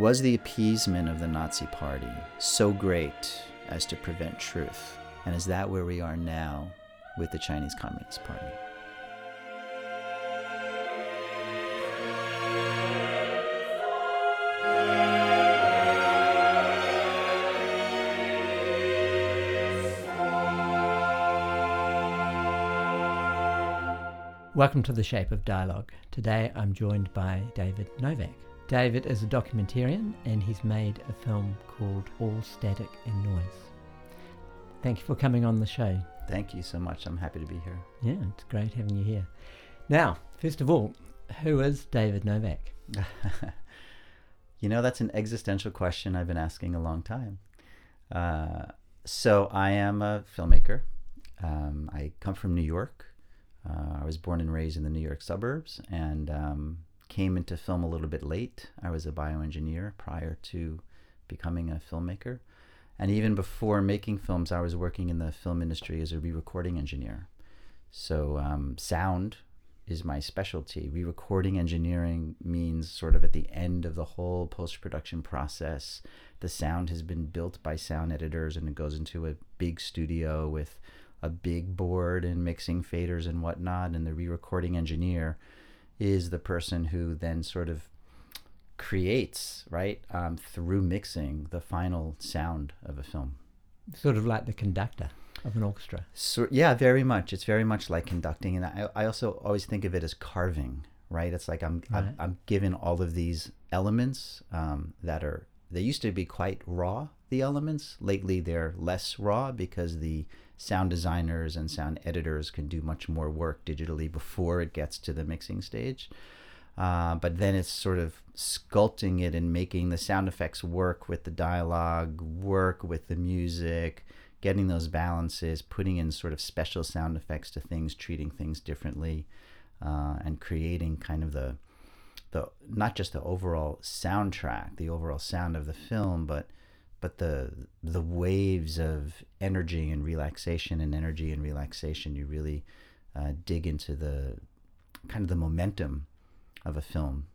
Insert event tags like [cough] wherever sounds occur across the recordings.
Was the appeasement of the Nazi Party so great as to prevent truth? And is that where we are now with the Chinese Communist Party? Welcome to The Shape of Dialogue. Today I'm joined by David Novack. David is a documentarian and he's made a film called All Static and Noise. Thank you for coming on the show. Thank you so much. I'm happy to be here. Yeah, it's great having you here. Now, first of all, who is David Novack? [laughs] you know, that's an existential question I've been asking a long time. Uh, so, I am a filmmaker. Um, I come from New York. Uh, I was born and raised in the New York suburbs and um, came into film a little bit late. I was a bioengineer prior to becoming a filmmaker. And even before making films, I was working in the film industry as a re recording engineer. So, um, sound is my specialty. Re recording engineering means sort of at the end of the whole post production process, the sound has been built by sound editors and it goes into a big studio with a big board and mixing faders and whatnot. And the re recording engineer is the person who then sort of creates, right, um, through mixing the final sound of a film. Sort of like the conductor of an orchestra. So, yeah, very much. It's very much like conducting. And I, I also always think of it as carving, right? It's like I'm, right. I'm, I'm, given all of these elements um, that are, they used to be quite raw, the elements. Lately, they're less raw because the sound designers and sound editors can do much more work digitally before it gets to the mixing stage. Uh, but then it's sort of sculpting it and making the sound effects work with the dialogue, work with the music, getting those balances, putting in sort of special sound effects to things, treating things differently, uh, and creating kind of the the not just the overall soundtrack, the overall sound of the film, but but the the waves of energy and relaxation and energy and relaxation you really uh, dig into the kind of the momentum of a film.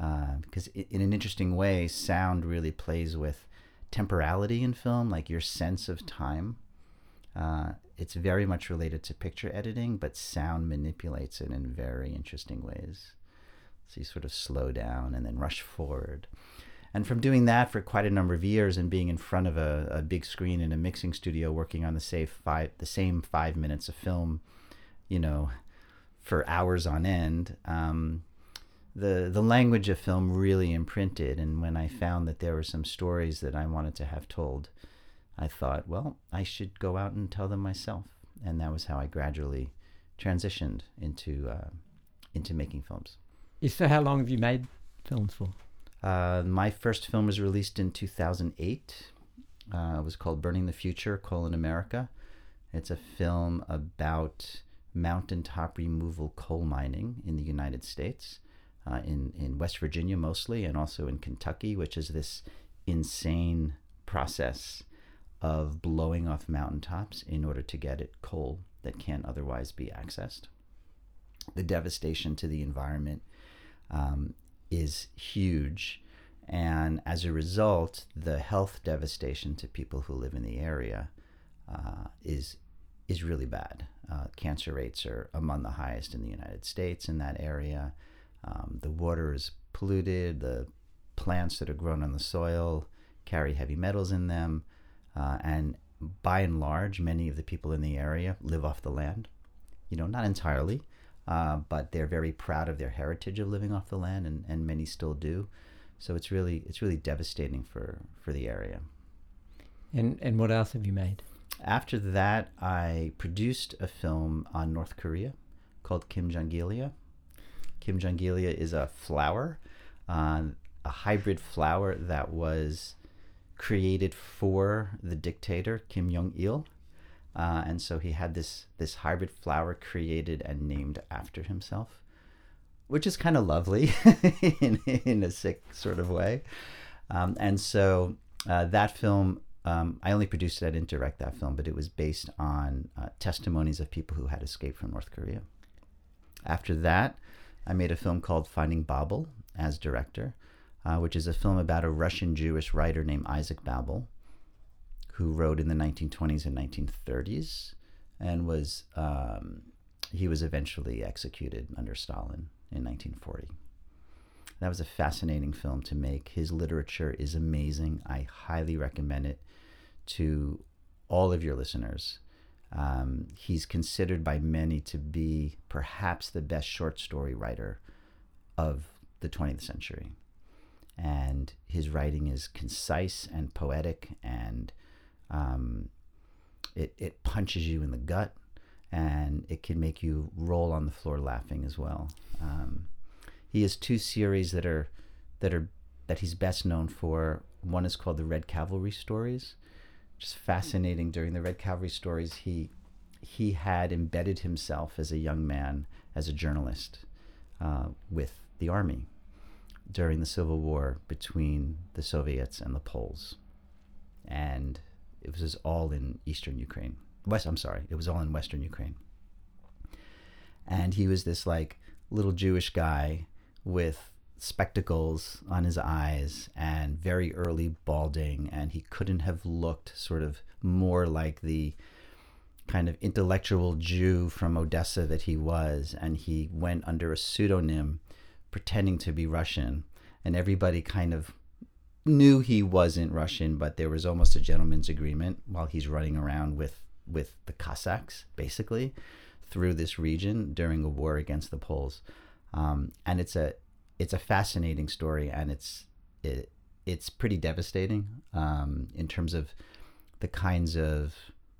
Uh, because in an interesting way sound really plays with temporality in film like your sense of time. Uh, it's very much related to picture editing but sound manipulates it in very interesting ways. So you sort of slow down and then rush forward and from doing that for quite a number of years and being in front of a, a big screen in a mixing studio working on the same five the same five minutes of film, you know, for hours on end, um, the the language of film really imprinted. And when I found that there were some stories that I wanted to have told, I thought, well, I should go out and tell them myself. And that was how I gradually transitioned into uh, into making films. So, how long have you made films for? Uh, my first film was released in 2008. Uh, it was called Burning the Future, colon America. It's a film about mountaintop removal coal mining in the United States, uh, in, in West Virginia mostly, and also in Kentucky, which is this insane process of blowing off mountaintops in order to get at coal that can't otherwise be accessed. The devastation to the environment um, is huge. And as a result, the health devastation to people who live in the area uh, is is really bad. Uh, cancer rates are among the highest in the United States in that area. Um, the water is polluted. The plants that are grown on the soil carry heavy metals in them, uh, and by and large, many of the people in the area live off the land. You know, not entirely, uh, but they're very proud of their heritage of living off the land, and, and many still do. So it's really it's really devastating for, for the area. And and what else have you made? After that, I produced a film on North Korea called Kimjongilia. Kim Jong Gilia is a flower, uh, a hybrid flower that was created for the dictator Kim Jong Il uh, and so he had this this hybrid flower created and named after himself, which is kind of lovely [laughs] in, in a sick sort of way. Um, and so uh, that film, um, I only produced it, I didn't direct that film, but it was based on uh, testimonies of people who had escaped from North Korea. After that, I made a film called Finding Babel as director. uh, which is a film about a Russian Jewish writer named Isaac Babel, who wrote in the 1920s and 1930s, and was um, he was eventually executed under Stalin in 1940. That was a fascinating film to make. His literature is amazing. I highly recommend it to all of your listeners. Um, he's considered by many to be perhaps the best short story writer of the 20th century. And his writing is concise and poetic, and um, it, it punches you in the gut, and it can make you roll on the floor laughing as well. Um, he has two series that are that are that he's best known for. One is called the Red Cavalry Stories, just fascinating. During the Red Cavalry Stories, he he had embedded himself as a young man as a journalist uh, with the army during the civil war between the Soviets and the Poles, and it was all in eastern Ukraine. West, I'm sorry, it was all in western Ukraine. And he was this like little Jewish guy with spectacles on his eyes and very early balding, and he couldn't have looked sort of more like the kind of intellectual Jew from Odessa that he was. And he went under a pseudonym pretending to be Russian, and everybody kind of knew he wasn't Russian, but there was almost a gentleman's agreement while he's running around with with the Cossacks, basically, through this region during a war against the Poles. Um, and it's a it's a fascinating story, and it's it, it's pretty devastating um, in terms of the kinds of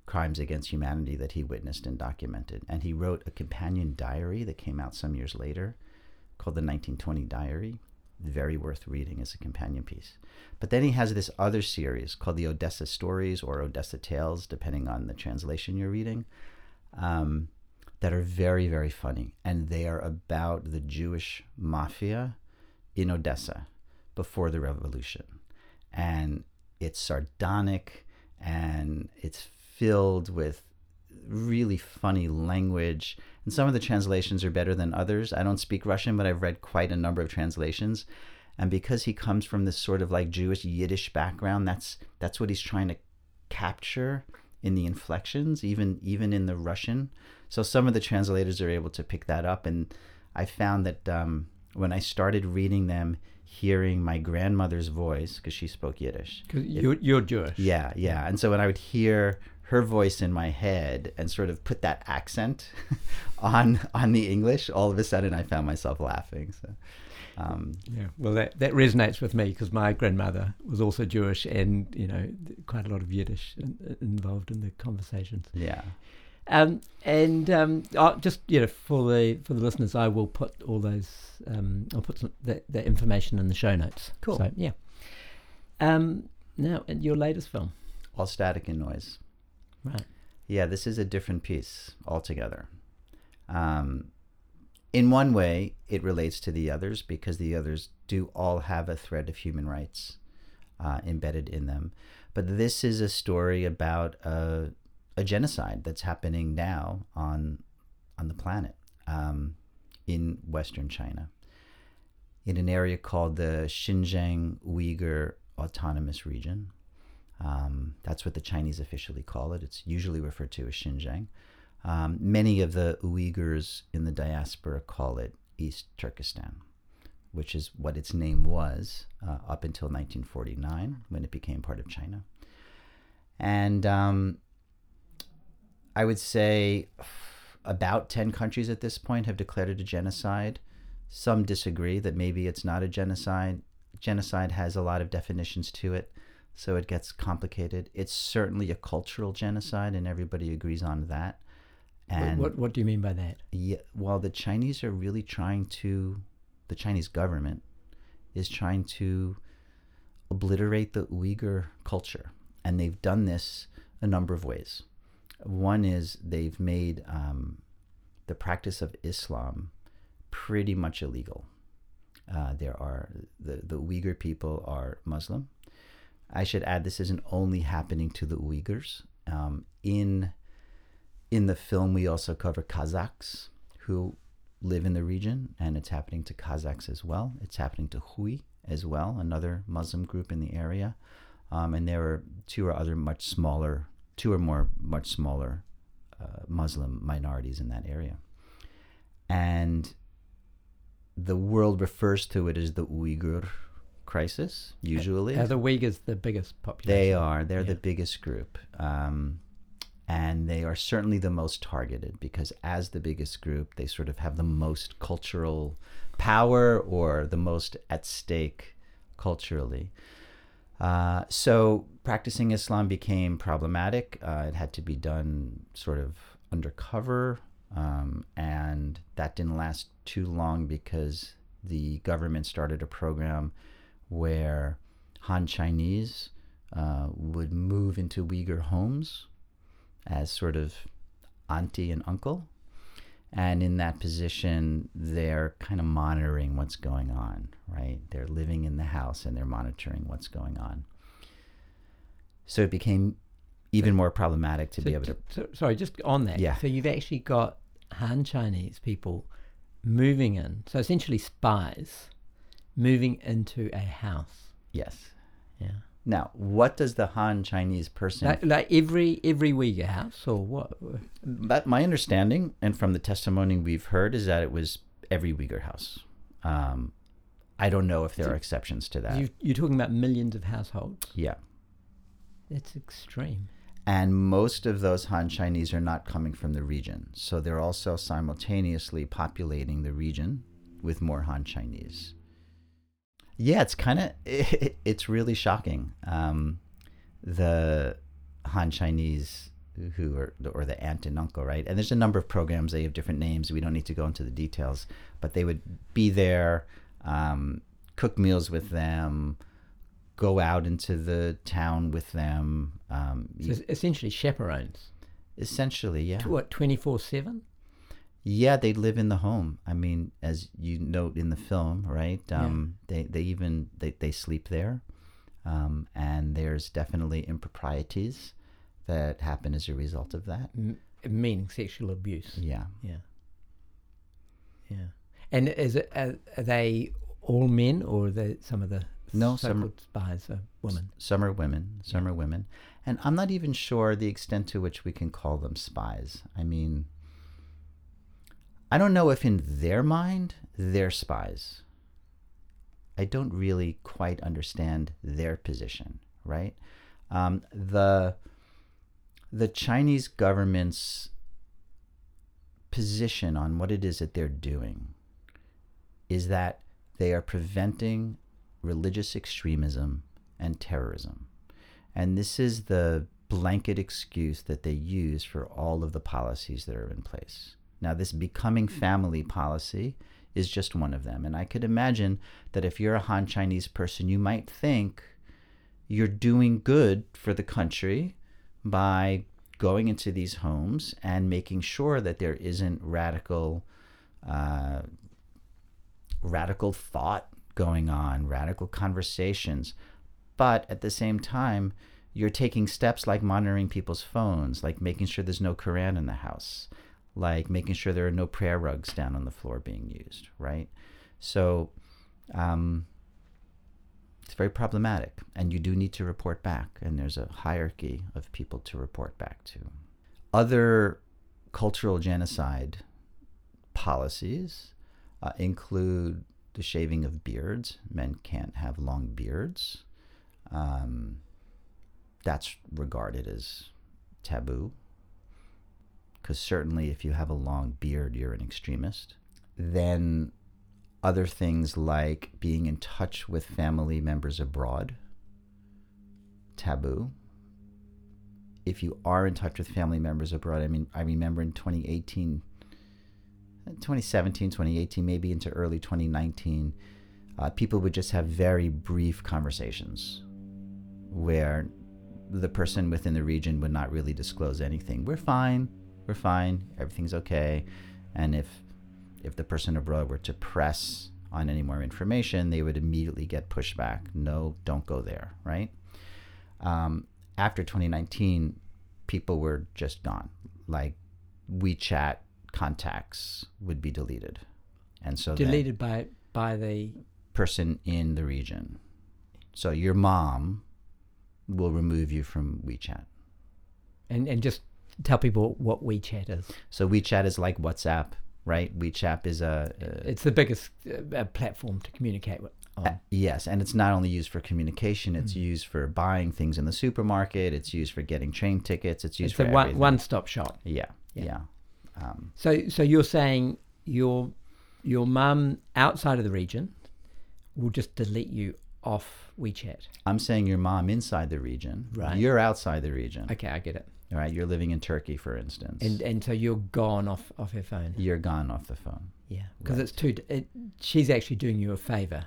crimes against humanity that he witnessed and documented. And he wrote a companion diary that came out some years later called the 1920 Diary. Very worth reading as a companion piece. But then he has this other series called the Odessa Stories or Odessa Tales, depending on the translation you're reading, um, that are very, very funny. And they are about the Jewish mafia in Odessa before the revolution. And it's sardonic and it's filled with really funny language. And some of the translations are better than others. I don't speak Russian, but I've read quite a number of translations. And because he comes from this sort of like Jewish Yiddish background, that's that's what he's trying to capture in the inflections, even even in the Russian. So some of the translators are able to pick that up, and I found that um, when I started reading them, hearing my grandmother's voice because she spoke Yiddish. Because you're, you're Jewish. Yeah, yeah. And so when I would hear her voice in my head and sort of put that accent [laughs] on on the English, all of a sudden I found myself laughing. So. Um, yeah, well, that, that resonates with me because my grandmother was also Jewish, and you know, quite a lot of Yiddish in, involved in the conversations. Yeah. Um, and um, I'll just you know, for the for the listeners, I will put all those. Um, I'll put some, that, that information in the show notes. Cool. So yeah. Um, now, your latest film. All static and noise. Right. Yeah, this is a different piece altogether. Um, in one way, it relates to the others because the others do all have a thread of human rights uh, embedded in them. But this is a story about a, a genocide that's happening now on on the planet um, in Western China, in an area called the Xinjiang Uyghur Autonomous Region. Um, that's what the Chinese officially call it. It's usually referred to as Xinjiang. Um, many of the Uyghurs in the diaspora call it East Turkestan, which is what its name was uh, up until 1949 when it became part of China. And um, I would say about 10 countries at this point have declared it a genocide. Some disagree that maybe it's not a genocide. Genocide has a lot of definitions to it so it gets complicated. It's certainly a cultural genocide, and everybody agrees on that. And what, what, what do you mean by that? Yeah, well, the Chinese are really trying to, the Chinese government is trying to obliterate the Uyghur culture, and they've done this a number of ways. One is they've made um, the practice of Islam pretty much illegal. Uh, there are the, the Uyghur people are Muslim, I should add this isn't only happening to the Uyghurs. Um, in in the film, we also cover Kazakhs who live in the region, and it's happening to Kazakhs as well. It's happening to Hui as well, another Muslim group in the area. Um, and there are two or other much smaller, two or more much smaller uh, Muslim minorities in that area. And the world refers to it as the Uyghur crisis, usually. Are the Uyghurs the biggest population? They are. They're the biggest group. Um, and they are certainly the most targeted because, as the biggest group, they sort of have the most cultural power or the most at stake culturally. Uh, so, practicing Islam became problematic. Uh, it had to be done sort of undercover. Um, and that didn't last too long because the government started a program where Han Chinese uh, would move into Uyghur homes as sort of auntie and uncle. And in that position, they're kind of monitoring what's going on, right? They're living in the house and they're monitoring what's going on. So it became even more problematic to So be able to. so- sorry, just on that. Yeah. So you've actually got Han Chinese people moving in, so essentially spies moving into a house. Yes. Yeah. Now, what does the Han Chinese person Like, like every every Uyghur house or what? That my understanding, and from the testimony we've heard, is that it was every Uyghur house. Um, I don't know if there are exceptions to that. You, you're talking about millions of households. yeah, That's extreme. and most of those Han Chinese are not coming from the region, so they're also simultaneously populating the region with more Han Chinese. Yeah, it's kind of [laughs] it's really shocking. Um, the Han Chinese who are or the aunt and uncle, right? And there's a number of programs. They have different names. We don't need to go into the details, but they would be there, um, cook meals with them, go out into the town with them. Um, So essentially chaperones. essentially, yeah, What twenty four seven? Yeah, they live in the home. I mean, as you note in the film, right? Um, They they even they, they sleep there, um, and there's definitely improprieties that happen as a result of that. M- meaning sexual abuse. Yeah. Yeah. Yeah. And is it are, are they all men or are they some of the No, some- spies are women? Some are women, some are women. And I'm not even sure the extent to which we can call them spies. I mean, I don't know if in their mind they're spies. I don't really quite understand their position, right? Um, the the Chinese government's position on what it is that they're doing is that they are preventing religious extremism and terrorism. And this is the blanket excuse that they use for all of the policies that are in place. Now, this becoming family policy is just one of them. And I could imagine that if you're a Han Chinese person, you might think you're doing good for the country by going into these homes and making sure that there isn't radical uh, radical thought going on, radical conversations. But at the same time, you're taking steps like monitoring people's phones, like making sure there's no Quran in the house, like making sure there are no prayer rugs down on the floor being used, right? So um, it's very problematic. And you do need to report back. And there's a hierarchy of people to report back to. Other cultural genocide policies uh, include the shaving of beards. Men can't have long beards. Um, that's regarded as taboo. Because certainly, if you have a long beard, you're an extremist. Then, other things like being in touch with family members abroad, taboo. If you are in touch with family members abroad, I mean, I remember in 2018, 2017, 2018, maybe into early 2019, uh, people would just have very brief conversations where the person within the region would not really disclose anything. We're fine. We're fine. Everything's okay. And if if the person abroad were to press on any more information, they would immediately get pushback. No, don't go there. Right. Um, after 2019, people were just gone. Like WeChat contacts would be deleted, and so Deleted by by the person in the region. So your mom will remove you from WeChat. And and just tell people what WeChat is. So WeChat is like WhatsApp, right? WeChat is a, a It's the biggest uh, platform to communicate with. Uh, yes, and it's not only used for communication; it's Mm. used for buying things in the supermarket. It's used for getting train tickets. It's used It's for a one everything. one stop shop. Yeah, Yeah. yeah. Um, So so you're saying your your mum outside of the region will just delete you off WeChat. I'm saying your mom inside the region. Right. You're outside the region. Okay, I get it. All right. You're living in Turkey, for instance. And and so you're gone off off her phone. you're gone off the phone. Yeah, because Right. it's too. It, she's actually doing you a favor.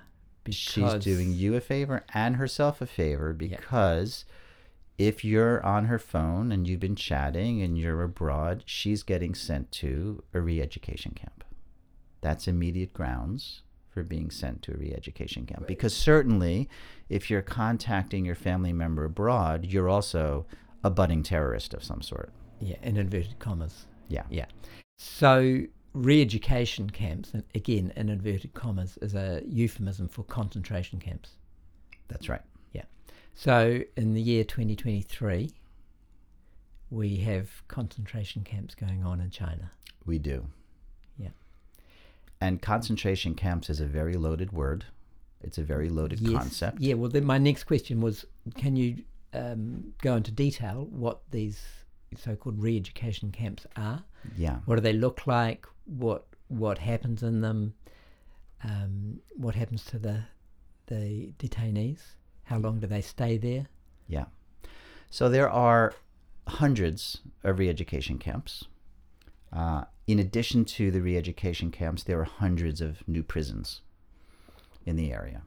She's doing you a favor and herself a favor Yeah. because if you're on her phone and you've been chatting and you're abroad, she's getting sent to a re education camp. That's immediate grounds for being sent to a re education camp. Because certainly, if you're contacting your family member abroad, you're also a budding terrorist of some sort. Yeah, in inverted commas. Yeah. Yeah. So re-education camps, and again in inverted commas, is a euphemism for concentration camps. That's right. Yeah. So in the year 2023, we have concentration camps going on in China. We do. Yeah. And concentration camps is a very loaded word. It's a very loaded Yes. concept. Yeah. Well, then my next question was, can you um, go into detail what these so-called re-education camps are? Yeah. What do they look like? What what happens in them? Um, what happens to the the detainees? How long do they stay there? Yeah. So there are hundreds of re education camps. Uh, in addition to the re education camps, there are hundreds of new prisons in the area.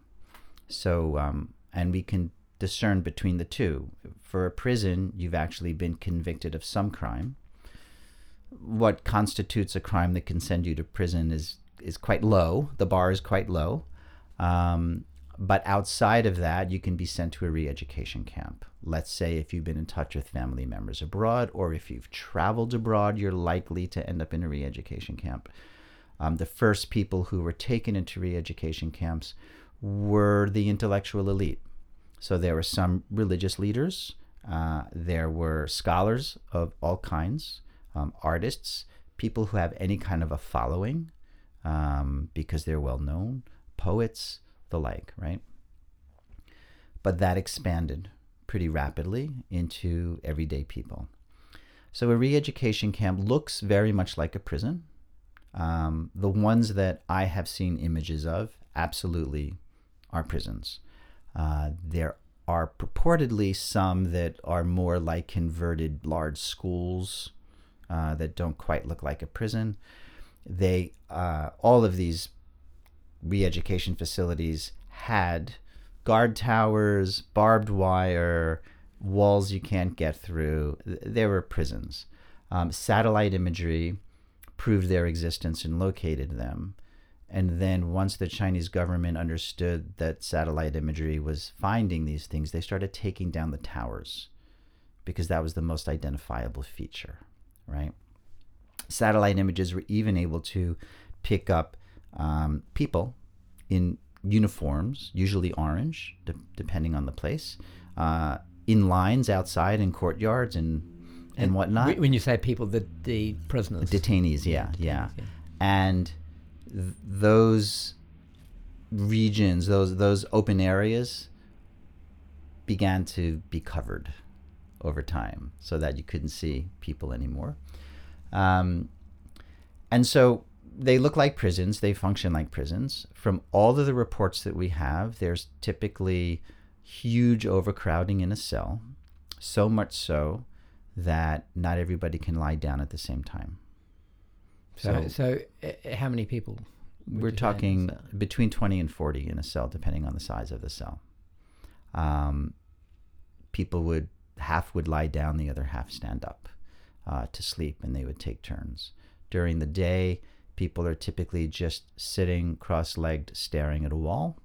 So, um, and we can discern between the two. For a prison, you've actually been convicted of some crime. What constitutes a crime that can send you to prison is, is quite low. The bar is quite low. Um, but outside of that, you can be sent to a re education camp. Let's say if you've been in touch with family members abroad, or if you've traveled abroad, you're likely to end up in a re education camp. Um, the first people who were taken into re education camps were the intellectual elite. So there were some religious leaders, uh, there were scholars of all kinds, um, artists, people who have any kind of a following um, because they're well known, poets, the like, right? But that expanded pretty rapidly into everyday people. So a re education camp looks very much like a prison. Um, the ones that I have seen images of absolutely are prisons. Uh, there are purportedly some that are more like converted large schools uh, that don't quite look like a prison. They uh, all of these re-education facilities had guard towers, barbed wire, walls you can't get through. Th- They were prisons. Um, satellite imagery proved their existence and located them. And then once the Chinese government understood that satellite imagery was finding these things, they started taking down the towers because that was the most identifiable feature, right? Satellite images were even able to pick up um, people in uniforms, usually orange, de- depending on the place, uh, in lines outside in courtyards and and whatnot. When you say people, the the prisoners. Detainees, yeah, yeah, yeah. and th- those regions, those those open areas, began to be covered over time, so that you couldn't see people anymore. Um, and so they look like prisons. They function like prisons. From all of the reports that we have, there's typically huge overcrowding in a cell, so much so that not everybody can lie down at the same time. So, so uh, how many people? We're you say in talking between 20 and 40 in a cell, depending on the size of the cell. Um, people would, half would lie down, the other half stand up uh, to sleep, and they would take turns. During the day, people are typically just sitting cross legged, staring at a wall.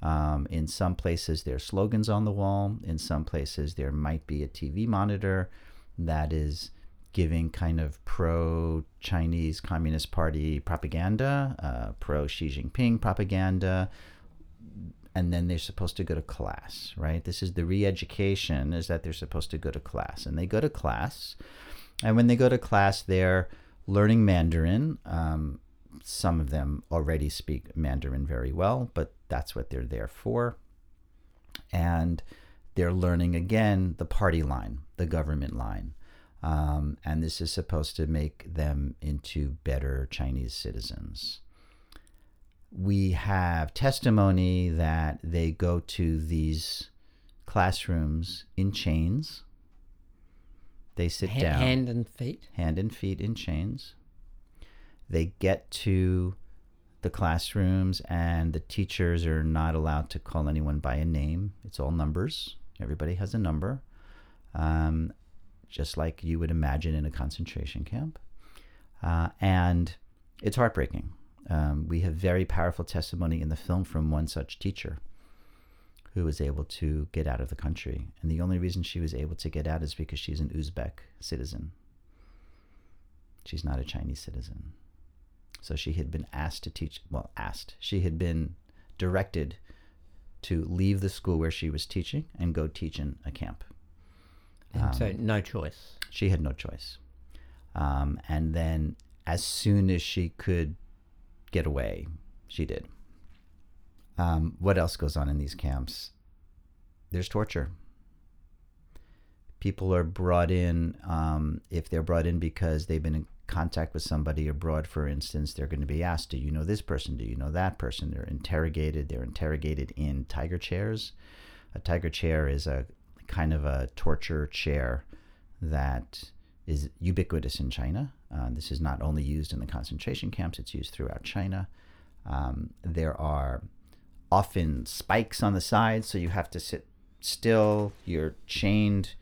Um, in some places, there are slogans on the wall. In some places, there might be a TV monitor that is giving kind of pro Chinese Communist Party propaganda, uh, pro Xi Jinping propaganda, and then they're supposed to go to class, right? This is the re-education is that they're supposed to go to class, and they go to class, and when they go to class, they're learning Mandarin. Um, some of them already speak Mandarin very well, but that's what they're there for, and they're learning again the party line, the government line. Um, and this is supposed to make them into better Chinese citizens we have testimony that they go to these classrooms in chains. They sit down, Hand and feet. hand and feet in chains. They get to the classrooms, and the teachers are not allowed to call anyone by a name. It's all numbers. Everybody has a number, um, just like you would imagine in a concentration camp. Uh, and it's heartbreaking. Um, we have very powerful testimony in the film from one such teacher who was able to get out of the country. And the only reason she was able to get out is because she's an Uzbek citizen. She's not a Chinese citizen. So she had been asked to teach, well, asked. She had been directed to leave the school where she was teaching and go teach in a camp. And so Um, no choice. She had no choice. Um, and then, as soon as she could get away, she did. Um, what else goes on in these camps? There's torture. People are brought in, um, if they're brought in because they've been in contact with somebody abroad, for instance, they're going to be asked, Do you know this person? Do you know that person? They're interrogated. They're interrogated in tiger chairs. A tiger chair is a kind of a torture chair that is ubiquitous in China. Uh, this is not only used in the concentration camps, it's used throughout China. Um, there are often spikes on the sides, so you have to sit still. You're chained,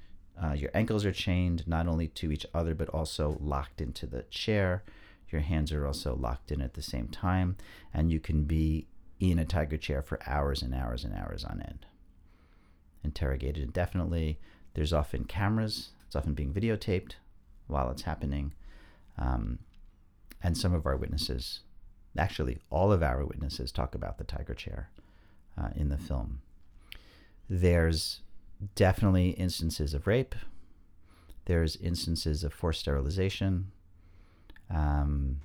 uh, your ankles are chained not only to each other, but also locked into the chair. Your hands are also locked in at the same time, and you can be in a tiger chair for hours and hours and hours on end. Interrogated indefinitely. There's often cameras, it's often being videotaped while it's happening. Um, and some of our witnesses, actually, all of our witnesses, talk about the tiger chair uh, in the film. There's definitely instances of rape. There's instances of forced sterilization. Um,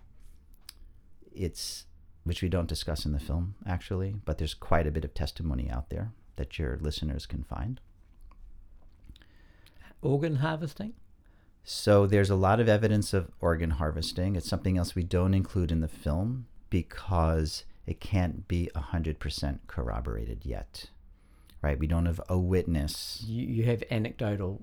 it's which we don't discuss in the film actually, but there's quite a bit of testimony out there that your listeners can find. Organ harvesting. So there's a lot of evidence of organ harvesting. It's something else we don't include in the film because it can't be 100% corroborated yet. Right? We don't have a witness. You, you have anecdotal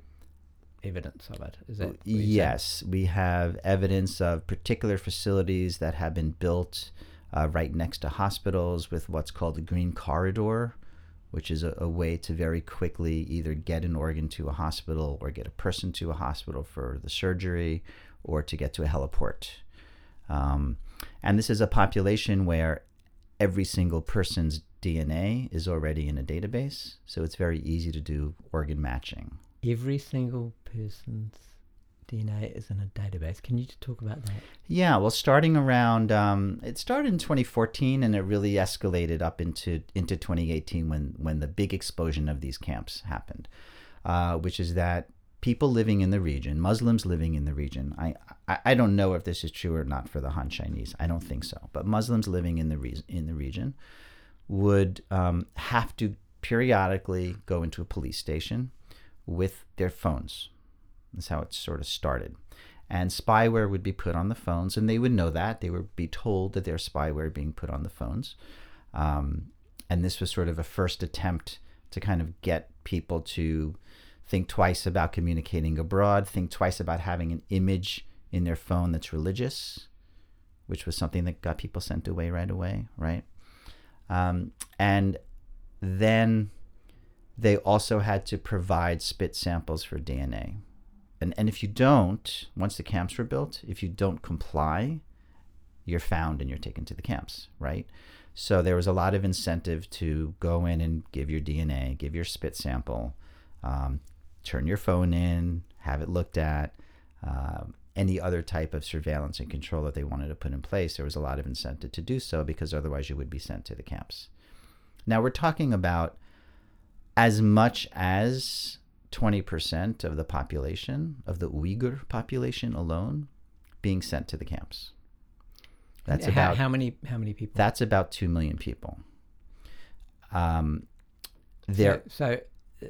evidence of it. Is that you're saying? Yes, we have evidence of particular facilities that have been built uh, right next to hospitals with what's called the green corridor, which is a, a way to very quickly either get an organ to a hospital or get a person to a hospital for the surgery or to get to a heliport. Um, and this is a population where every single person's DNA is already in a database, so it's very easy to do organ matching. Every single person's DNA is in a database. Can you talk about that? Yeah, well, starting around, um, it started in 2014, and it really escalated up into into 2018 when when the big explosion of these camps happened, uh, which is that people living in the region, Muslims living in the region, I, I I don't know if this is true or not for the Han Chinese. I don't think so, but Muslims living in the re- in the region would um, have to periodically go into a police station with their phones. That's how it sort of started. And spyware would be put on the phones, and they would know that. They would be told that there's spyware being put on the phones. Um, and this was sort of a first attempt to kind of get people to think twice about communicating abroad, think twice about having an image in their phone that's religious, which was something that got people sent away right away, right? Um, and then they also had to provide spit samples for DNA. And, if you don't, once the camps were built, if you don't comply, you're found and you're taken to the camps, right? So there was a lot of incentive to go in and give your DNA, give your spit sample, um, turn your phone in, have it looked at, uh, any other type of surveillance and control that they wanted to put in place. There was a lot of incentive to do so because otherwise you would be sent to the camps. Now we're talking about as much as 20% of the population, of the Uyghur population alone, being sent to the camps. That's how, about how many how many people? that's about 2 million people. Um, there, So, so uh,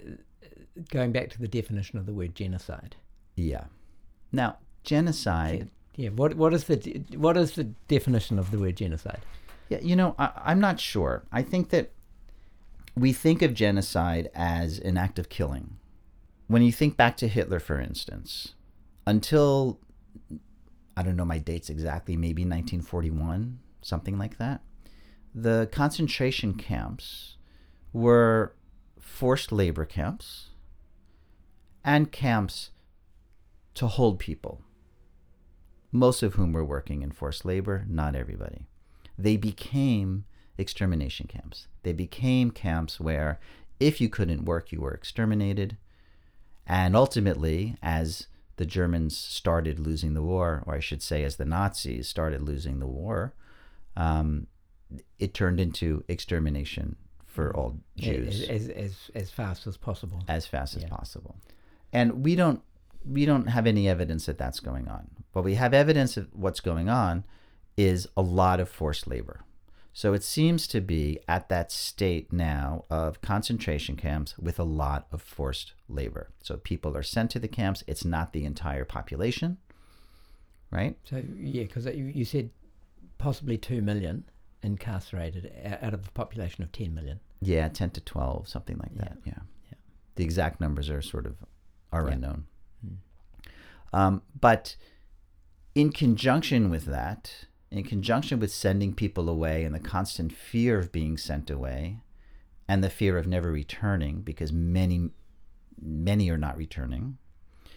going back to the definition of the word genocide. yeah. Now, genocide. Yeah. What what is the what is the definition of the word genocide? Yeah, you know, I, I'm not sure. I think that we think of genocide as an act of killing. When you think back to Hitler, for instance, until I don't know my dates exactly, maybe 1941, something like that, the concentration camps were forced labor camps and camps to hold people, most of whom were working in forced labor, not everybody they became extermination camps. They became camps where if you couldn't work, you were exterminated. And ultimately, as the Germans started losing the war, or I should say, as the Nazis started losing the war, um, it turned into extermination for all Jews As, as as as fast as possible. as fast as possible. And we don't we don't have any evidence that that's going on. What we have evidence of what's going on is a lot of forced labor. So it seems to be at that state now of concentration camps with a lot of forced labor. So people are sent to the camps. It's not the entire population, right? So yeah, because you, you said possibly two million incarcerated out of a population of ten million. Yeah, 10 to 12, something like that. Yeah. Yeah. The exact numbers are sort of are Yeah. unknown. Mm. Um, but in conjunction with that, in conjunction with sending people away and the constant fear of being sent away and the fear of never returning because many many are not returning.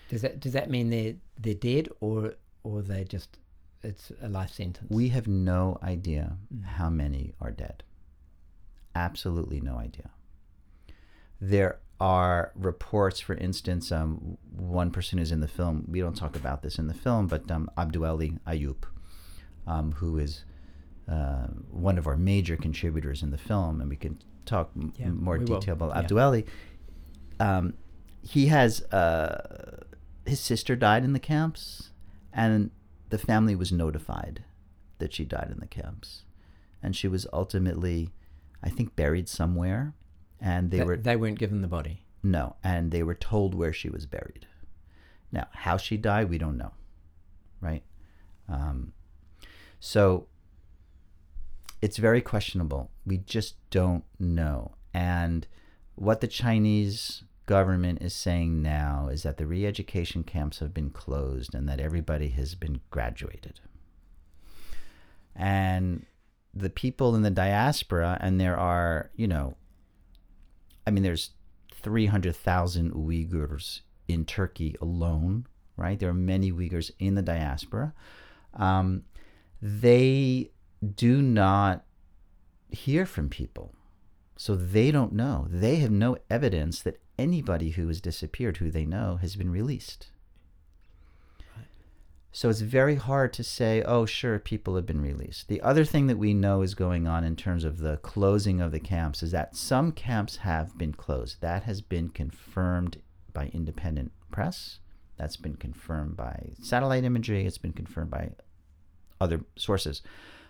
Does that does that mean they're they're dead or or they just it's a life sentence? We have no idea Mm. how many are dead. Absolutely no idea. There are reports, for instance, um, one person who's in the film, we don't talk about this in the film, but um, Abduweli Ayup, um, who is uh, one of our major contributors in the film, and we can talk m- Yeah, more we will. detail about Yeah. Abduweli. Um, he has uh, his sister died in the camps, and the family was notified that she died in the camps, and she was ultimately, I think, buried somewhere, and they Th- were they weren't given the body. no, and they were told where she was buried. Now, how she died, we don't know, right? Um, so it's very questionable. We just don't know. And what the Chinese government is saying now is that the re education camps have been closed and that everybody has been graduated. And the people in the diaspora, and there are, you know, I mean, there's 300,000 Uyghurs in Turkey alone, right? There are many Uyghurs in the diaspora. Um, they do not hear from people. So they don't know. They have no evidence that anybody who has disappeared, who they know, has been released. So it's very hard to say, oh, sure, people have been released. The other thing that we know is going on in terms of the closing of the camps is that some camps have been closed. That has been confirmed by independent press. That's been confirmed by satellite imagery. It's been confirmed by other sources,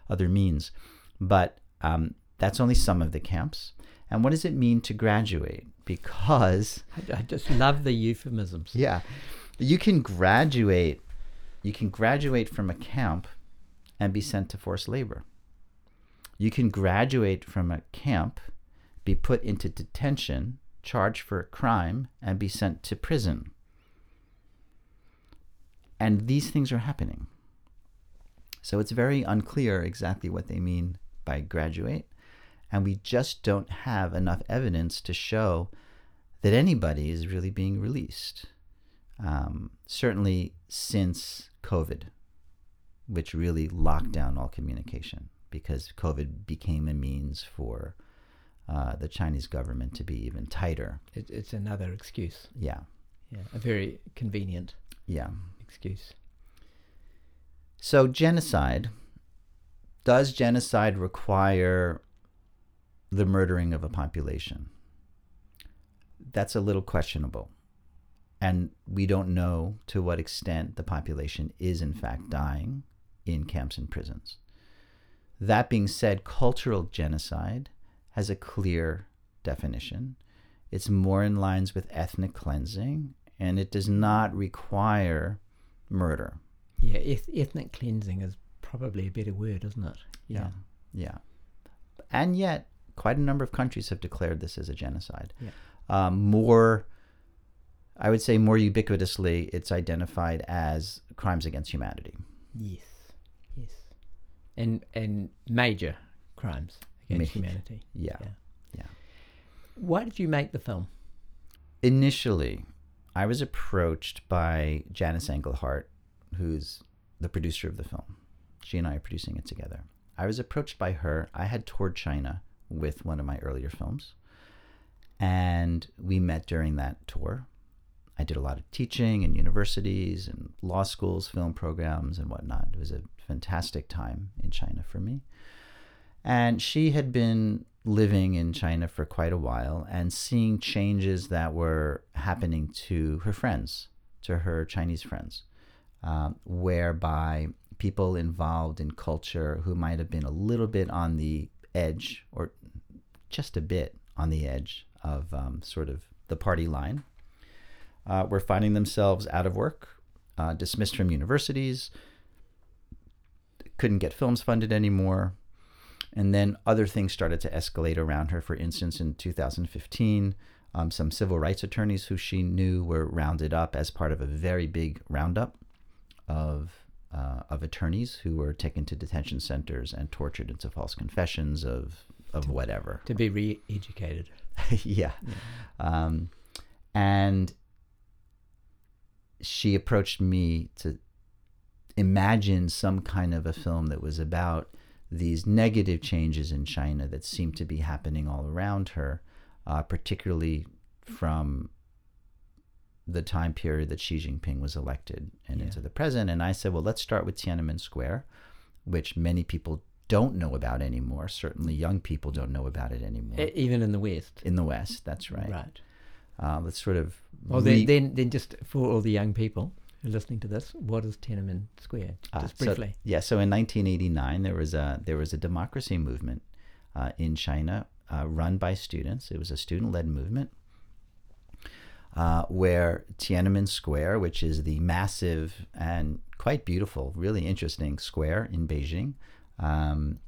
other means. But um, that's only some of the camps. And what does it mean to graduate? Because I, I just love the euphemisms. yeah. You can graduate you can graduate from a camp and be sent to forced labor. You can graduate from a camp, be put into detention, charged for a crime, and be sent to prison. And these things are happening. So it's very unclear exactly what they mean by graduate. And we just don't have enough evidence to show that anybody is really being released. Um, certainly since COVID, which really locked down all communication because COVID became a means for uh, the Chinese government to be even tighter. It, it's another excuse. Yeah, Yeah, a very convenient yeah. excuse. So, genocide does genocide require the murdering of a population. That's a little questionable. And we don't know to what extent the population is, in fact, dying in camps and prisons. That being said, cultural genocide has a clear definition. It's more in lines with ethnic cleansing, and it does not require murder. Yeah, eth- ethnic cleansing is probably a better word, isn't it? Yeah. Yeah. And yet, quite a number of countries have declared this as a genocide. Yeah. Um, more, I would say, more ubiquitously, it's identified as crimes against humanity. Yes. Yes. And and major crimes against Ma- humanity. Yeah. Yeah. Yeah. Why did you make the film? Initially, I was approached by Janice Engelhardt, who's the producer of the film. She and I are producing it together. I was approached by her. I had toured China with one of my earlier films, and we met during that tour. I did a lot of teaching in universities and law schools, film programs, and whatnot. It was a fantastic time in China for me. And she had been living in China for quite a while and seeing changes that were happening to her friends, to her Chinese friends, um, whereby people involved in culture who might have been a little bit on the edge or just a bit on the edge of um, sort of the party line uh, were finding themselves out of work, uh, dismissed from universities, couldn't get films funded anymore. And then other things started to escalate around her. For instance, in 2015, um, some civil rights attorneys who she knew were rounded up as part of a very big roundup of uh, of attorneys who were taken to detention centers and tortured into false confessions of of whatever. To be re-educated. [laughs] yeah. Um, and she approached me to imagine some kind of a film that was about these negative changes in China that seemed to be happening all around her, uh, particularly from the time period that Xi Jinping was elected and Yeah. into the present. And I said, well, let's start with Tiananmen Square, which many people don't know about anymore. Certainly, young people don't know about it anymore. Even in the West. in the West, that's right. Right. Uh, let's sort of Well, re- then, then, then just for all the young people who are listening to this, what is Tiananmen Square? Ah, Just so- briefly. yeah. So in 1989, there was a there was a democracy movement uh, in China uh, run by students. It was a student-led movement uh, where Tiananmen Square, which is the massive and quite beautiful, really interesting square in Beijing. Um,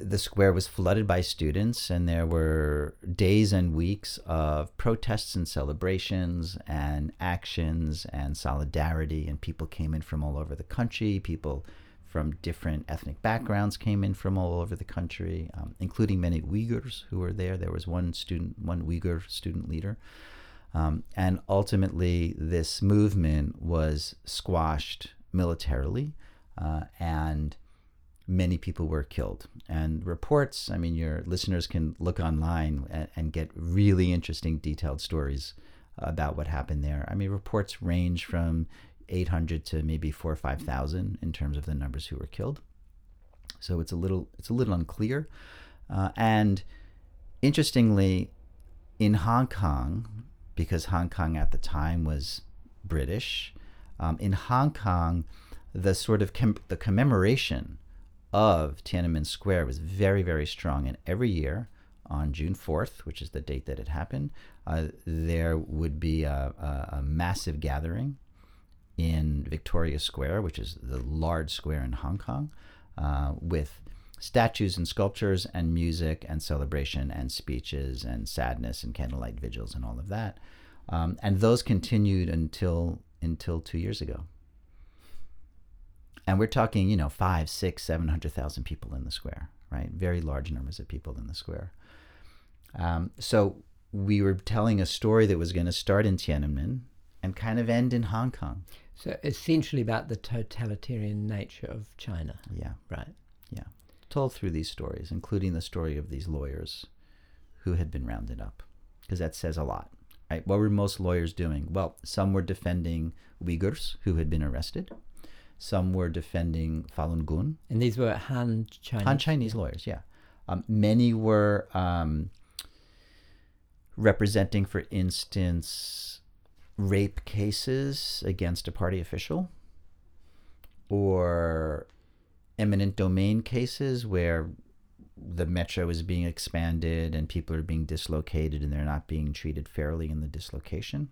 the square was flooded by students, and there were days and weeks of protests and celebrations and actions and solidarity. And people came in from all over the country. People from different ethnic backgrounds came in from all over the country, um, including many Uyghurs who were there. There was one student, one Uyghur student leader. Um, and ultimately, this movement was squashed militarily, uh, and many people were killed. And reports, I mean, your listeners can look online and, and get really interesting, detailed stories about what happened there. I mean, reports range from 800 to maybe four or 5,000 in terms of the numbers who were killed. So it's a little, it's a little unclear. Uh, and interestingly, in Hong Kong, because Hong Kong at the time was British, um, in Hong Kong, the sort of com- the commemoration of Tiananmen Square was very, very strong. And every year on June 4th, which is the date that it happened, uh, there would be a, a, a massive gathering in Victoria Square, which is the large square in Hong Kong, uh, with statues and sculptures and music and celebration and speeches and sadness and candlelight vigils and all of that. Um, and those continued until until two years ago. And we're talking, you know, five, six, seven hundred thousand people in the square, right? Very large numbers of people in the square. Um, so we were telling a story that was going to start in Tiananmen and kind of end in Hong Kong. So essentially about the totalitarian nature of China. Yeah, Right. Told through these stories, including the story of these lawyers who had been rounded up, because that says a lot, right? What were most lawyers doing? Well, some were defending Uyghurs who had been arrested. Some were defending Falun Gong, And these were Han Chinese. Han Chinese lawyers, yeah. Um, many were um, representing, for instance, rape cases against a party official or eminent domain cases where the metro is being expanded and people are being dislocated and they're not being treated fairly in the dislocation.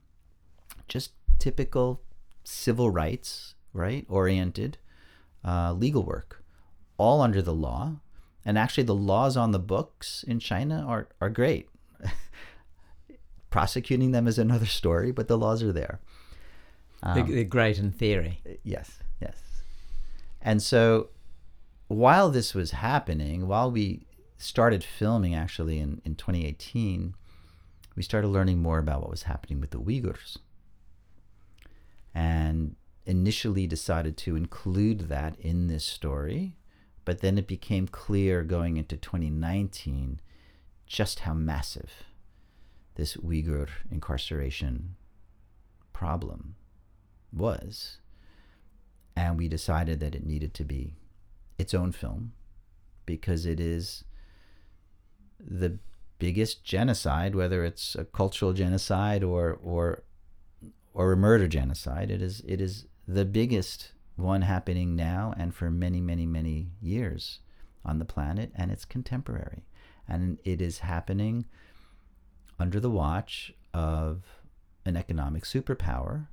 Just typical civil rights, right? Oriented uh, legal work, all under the law. And actually, the laws on the books in China are, are great. [laughs] Prosecuting them is another [laughs] story, but the laws are there. Um, they're, they're great in theory. Yes, yes. And so while this was happening, while we started filming actually in, in 2018, we started learning more about what was happening with the Uyghurs. And initially decided to include that in this story, but then it became clear going into 2019 just how massive this Uyghur incarceration problem was. And we decided that it needed to be its own film because it is the biggest genocide, whether it's a cultural genocide or or or a murder genocide. It is it is the biggest one happening now and for many many many years on the planet, and it's contemporary, and it is happening under the watch of an economic superpower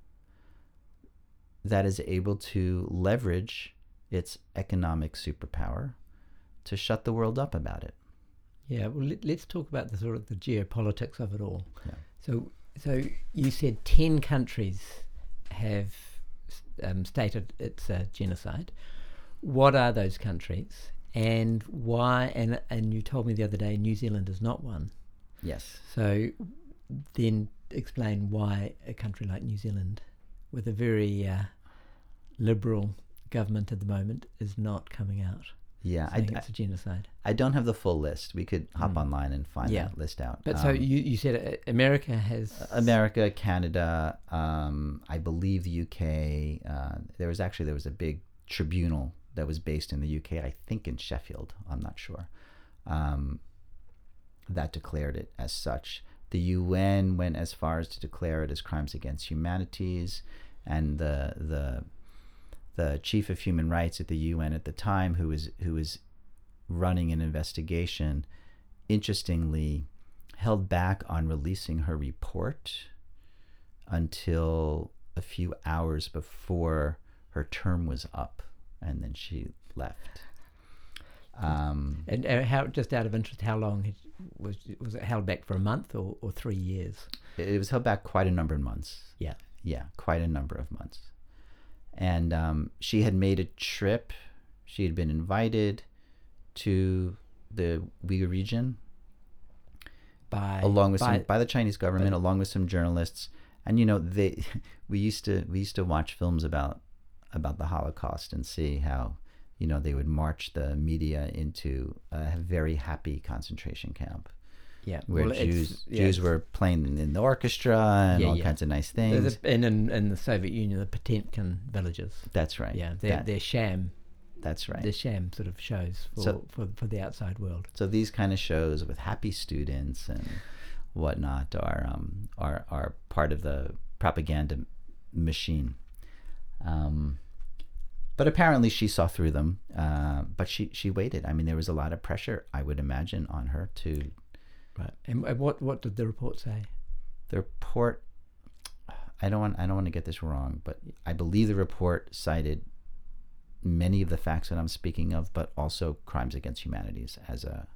that is able to leverage its economic superpower to shut the world up about it. Yeah, well, let, us talk about the sort of the geopolitics of it all. Yeah. So, so you said ten countries have um, stated it's a genocide. What are those countries, and why? And and you told me the other day New Zealand is not one. Yes. So, then explain why a country like New Zealand, with a very uh, liberal government at the moment is not coming out. Yeah, I, it's a genocide. I don't have the full list. We could hop mm. online and find yeah. that list out. But um, so you, you said uh, America has America, Canada, um, I believe the UK. Uh, there was actually there was a big tribunal that was based in the UK. I think in Sheffield. I'm not sure. Um, that declared it as such. The UN went as far as to declare it as crimes against humanities, and the the the chief of human rights at the UN at the time, who was who was running an investigation, interestingly held back on releasing her report until a few hours before her term was up, and then she left. Um, and uh, how, just out of interest, how long was was it held back for a month or, or three years? It was held back quite a number of months. Yeah, yeah, quite a number of months and um, she had made a trip. She had been invited to the Uyghur region by along with by, some by the Chinese government, by, along with some journalists. And you know, they [laughs] we used to we used to watch films about about the Holocaust and see how you know they would march the media into a very happy concentration camp yeah, where well, Jews yeah, Jews were playing in the orchestra and yeah, all yeah. kinds of nice things. and in, in the Soviet Union, the Potemkin villages. That's right. Yeah, they're, that, they're sham. That's right. They're sham sort of shows for, so, for, for the outside world. So these kind of shows with happy students and whatnot are um, are are part of the propaganda machine. Um, but apparently she saw through them. Uh, but she she waited. I mean, there was a lot of pressure, I would imagine, on her to Right. And, and what what did the report say? The report. I don't want I don't want to get this wrong, but I believe the report cited many of the facts that I'm speaking of, but also crimes against humanities as a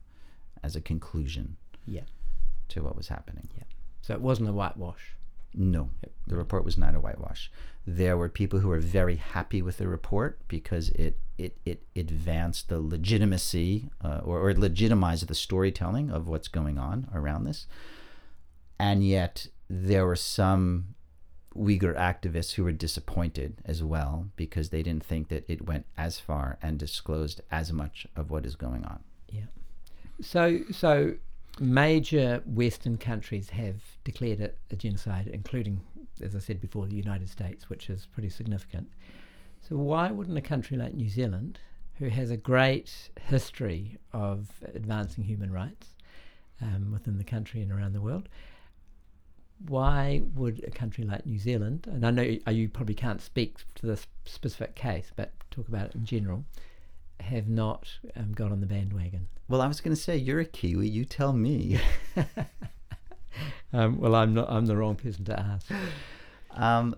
as a conclusion. Yeah. To what was happening. Yeah. So it wasn't a whitewash. No, the report was not a whitewash. There were people who were very happy with the report because it it, it advanced the legitimacy uh, or, or it legitimized the storytelling of what's going on around this. And yet there were some Uyghur activists who were disappointed as well because they didn't think that it went as far and disclosed as much of what is going on. Yeah. So so major Western countries have declared it a genocide, including, as I said before, the United States, which is pretty significant. So why wouldn't a country like New Zealand, who has a great history of advancing human rights um, within the country and around the world. Why would a country like New Zealand, and I know you, you probably can't speak to this specific case, but talk about it in general, have not um, got on the bandwagon? Well, I was going to say you're a Kiwi. You tell me. [laughs] um, well, I'm not. I'm the wrong person to ask. Um,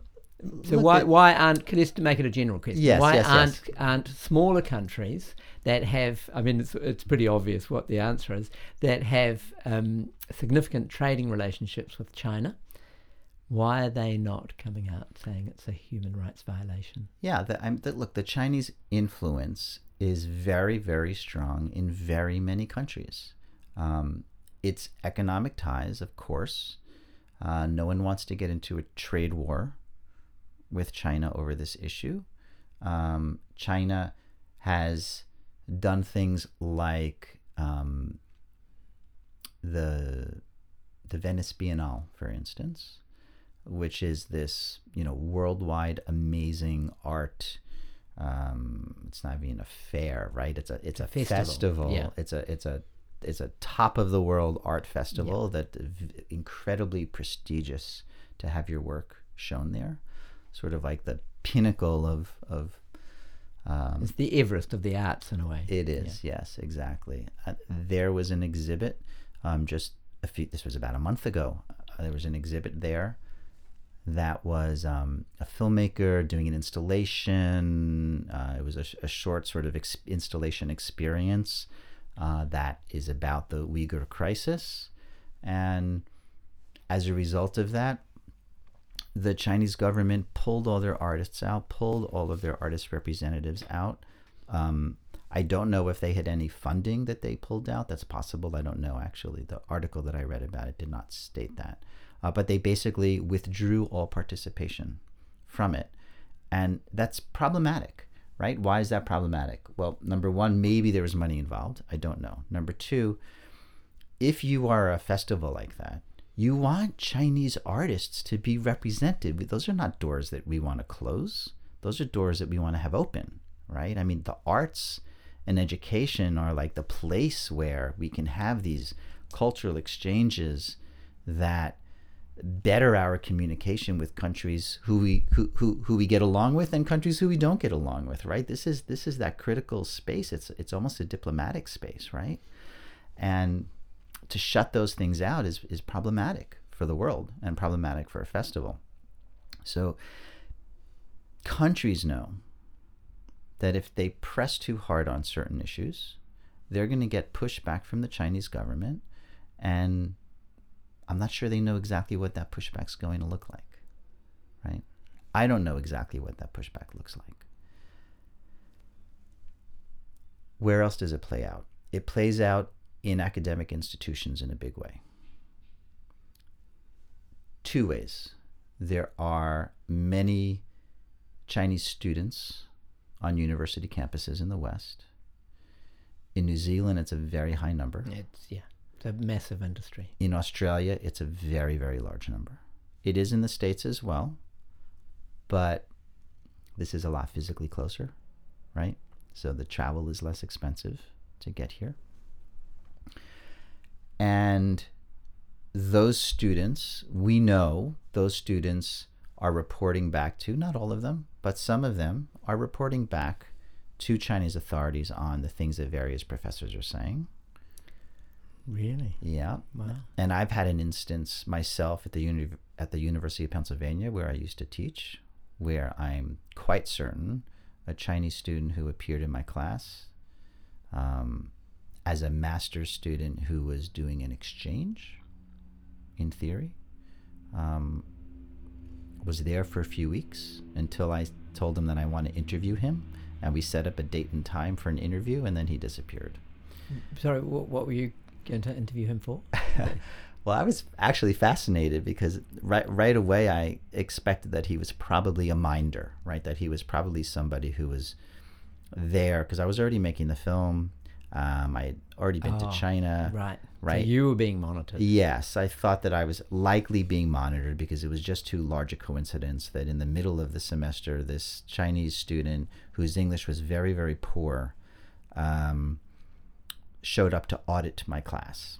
so why why aren't? Let's make it a general question. Yes, why yes, aren't yes. aren't smaller countries that have? I mean, it's it's pretty obvious what the answer is. That have um, significant trading relationships with China. Why are they not coming out saying it's a human rights violation? Yeah, the, I'm, the, look, the Chinese influence is very, very strong in very many countries. Um, it's economic ties, of course. Uh, no one wants to get into a trade war with China over this issue. Um, China has done things like um, the the Venice Biennale, for instance, which is this you know worldwide amazing art. Um, it's not even a fair, right? It's a it's a Festival, festival. yeah. It's a it's a it's a top of the world art festival that v- incredibly prestigious to have your work shown there. Sort of like the pinnacle of of um, It's the Everest of the arts in a way. it is, yes, exactly. Uh, there was an exhibit um, just a few, this was about a month ago. Uh, there was an exhibit there that was um, a filmmaker doing an installation. Uh, it was a, a short sort of ex- installation experience uh, that is about the Uyghur crisis. And as a result of that, the Chinese government pulled all their artists out, pulled all of their artist representatives out. Um, I don't know if they had any funding that they pulled out. That's possible. I don't know actually. The article that I read about it did not state that. Uh, but they basically withdrew all participation from it. And that's problematic, right? Why is that problematic? Well, number one, maybe there was money involved. I don't know. Number two, if you are a festival like that, you want Chinese artists to be represented. Those are not doors that we want to close. Those are doors that we want to have open, right? I mean, the arts and education are like the place where we can have these cultural exchanges that better our communication with countries who we who, who, who we get along with and countries who we don't get along with right this is this is that critical space it's it's almost a diplomatic space right and to shut those things out is is problematic for the world and problematic for a festival so countries know that if they press too hard on certain issues they're going to get pushback from the Chinese government and I'm not sure they know exactly what that pushback's going to look like, right? I don't know exactly what that pushback looks like. Where else does it play out? It plays out in academic institutions in a big way. Two ways. There are many Chinese students on university campuses in the West. In New Zealand, it's a very high number. It's yeah, it's a massive industry. In Australia, it's a very, very large number. It is in the States as well, but this is a lot physically closer, right? So the travel is less expensive to get here. And those students, we know those students are reporting back to, not all of them, but some of them are reporting back to Chinese authorities on the things that various professors are saying. Really? Yeah. Wow. And I've had an instance myself at the uni- at the University of Pennsylvania where I used to teach, where I'm quite certain a Chinese student who appeared in my class um, as a master's student who was doing an exchange, in theory, um, was there for a few weeks until I told him that I want to interview him, and we set up a date and time for an interview, and then he disappeared. Sorry, what, what were you going to interview him for? [laughs] Well, I was actually fascinated because right right away I expected that he was probably a minder, right? That he was probably somebody who was there because I was already making the film. Um, I had already been Oh, to China. right. right. So you were being monitored. Yes, I thought that I was likely being monitored because it was just too large a coincidence that in the middle of the semester, this Chinese student whose English was very, very poor um, showed up to audit my class.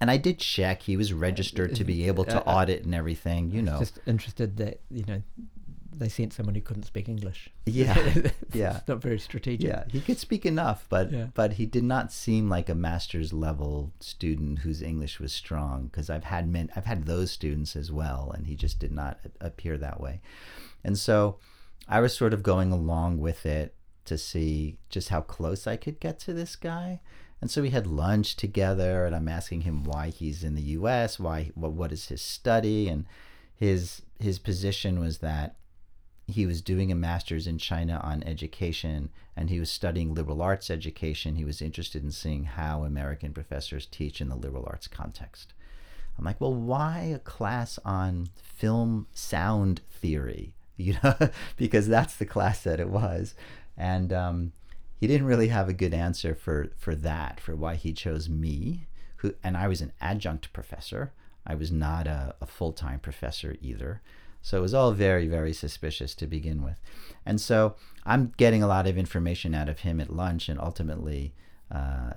And I did check; he was registered to be able to [laughs] audit and everything. You know, Just interested that you know they sent someone who couldn't speak English. [laughs] Yeah, yeah. Not very strategic. Yeah, he could speak enough, but Yeah. but he did not seem like a master's level student whose English was strong. Because I've had men, I've had those students as well, and he just did not appear that way. And so, I was sort of going along with it to see just how close I could get to this guy. And so we had lunch together, and I'm asking him why he's in the U.S., why what what is his study, and his his position was that he was doing a master's in China on education and he was studying liberal arts education. He was interested in seeing how American professors teach in the liberal arts context. I'm like, well, why a class on film sound theory? [laughs] You know, because that's the class that it was. And um, he didn't really have a good answer for, for that, for why he chose me, who, and I was an adjunct professor. I was not a, a full time professor either. So it was all very, very suspicious to begin with. And so I'm getting a lot of information out of him at lunch and ultimately uh,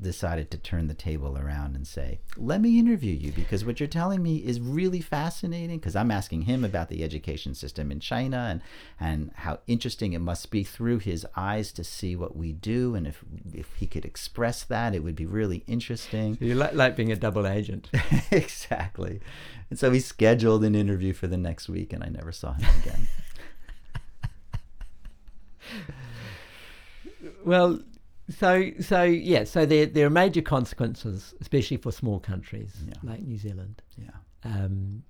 decided to turn the table around and say, let me interview you because what you're telling me is really fascinating because I'm asking him about the education system in China and, and how interesting it must be through his eyes to see what we do. And if, if he could express that, it would be really interesting. So you like, like being a double agent. [laughs] exactly. And so we scheduled an interview for the next week, and I never saw him again. [laughs] well, so so yeah, so there there are major consequences, especially for small countries Yeah. like New Zealand. yeah. Um,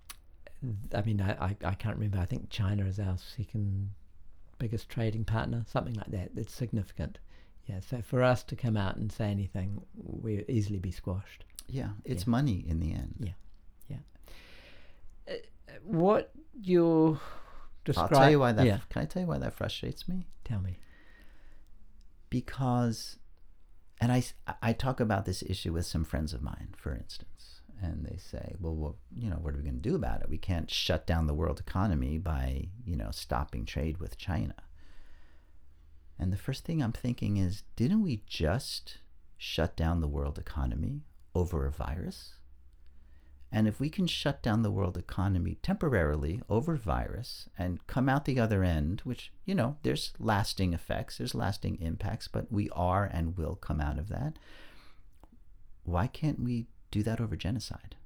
I mean, I, I, can't remember. I think China is our second biggest trading partner, something like that. It's significant. Yeah. So for us to come out and say anything, we'll easily be squashed. Yeah. It's Yeah. money in the end. Yeah. Yeah. What you're describing? I'll tell you why that. Yeah. Can I tell you why that frustrates me? Tell me. Because, and I, I talk about this issue with some friends of mine, for instance, and they say, well, what, you know, what are we going to do about it? We can't shut down the world economy by, you know, stopping trade with China. And the first thing I'm thinking is, didn't we just shut down the world economy over a virus? And if we can shut down the world economy temporarily over virus and come out the other end, which, you know, there's lasting effects, there's lasting impacts, but we are and will come out of that, why can't we do that over genocide?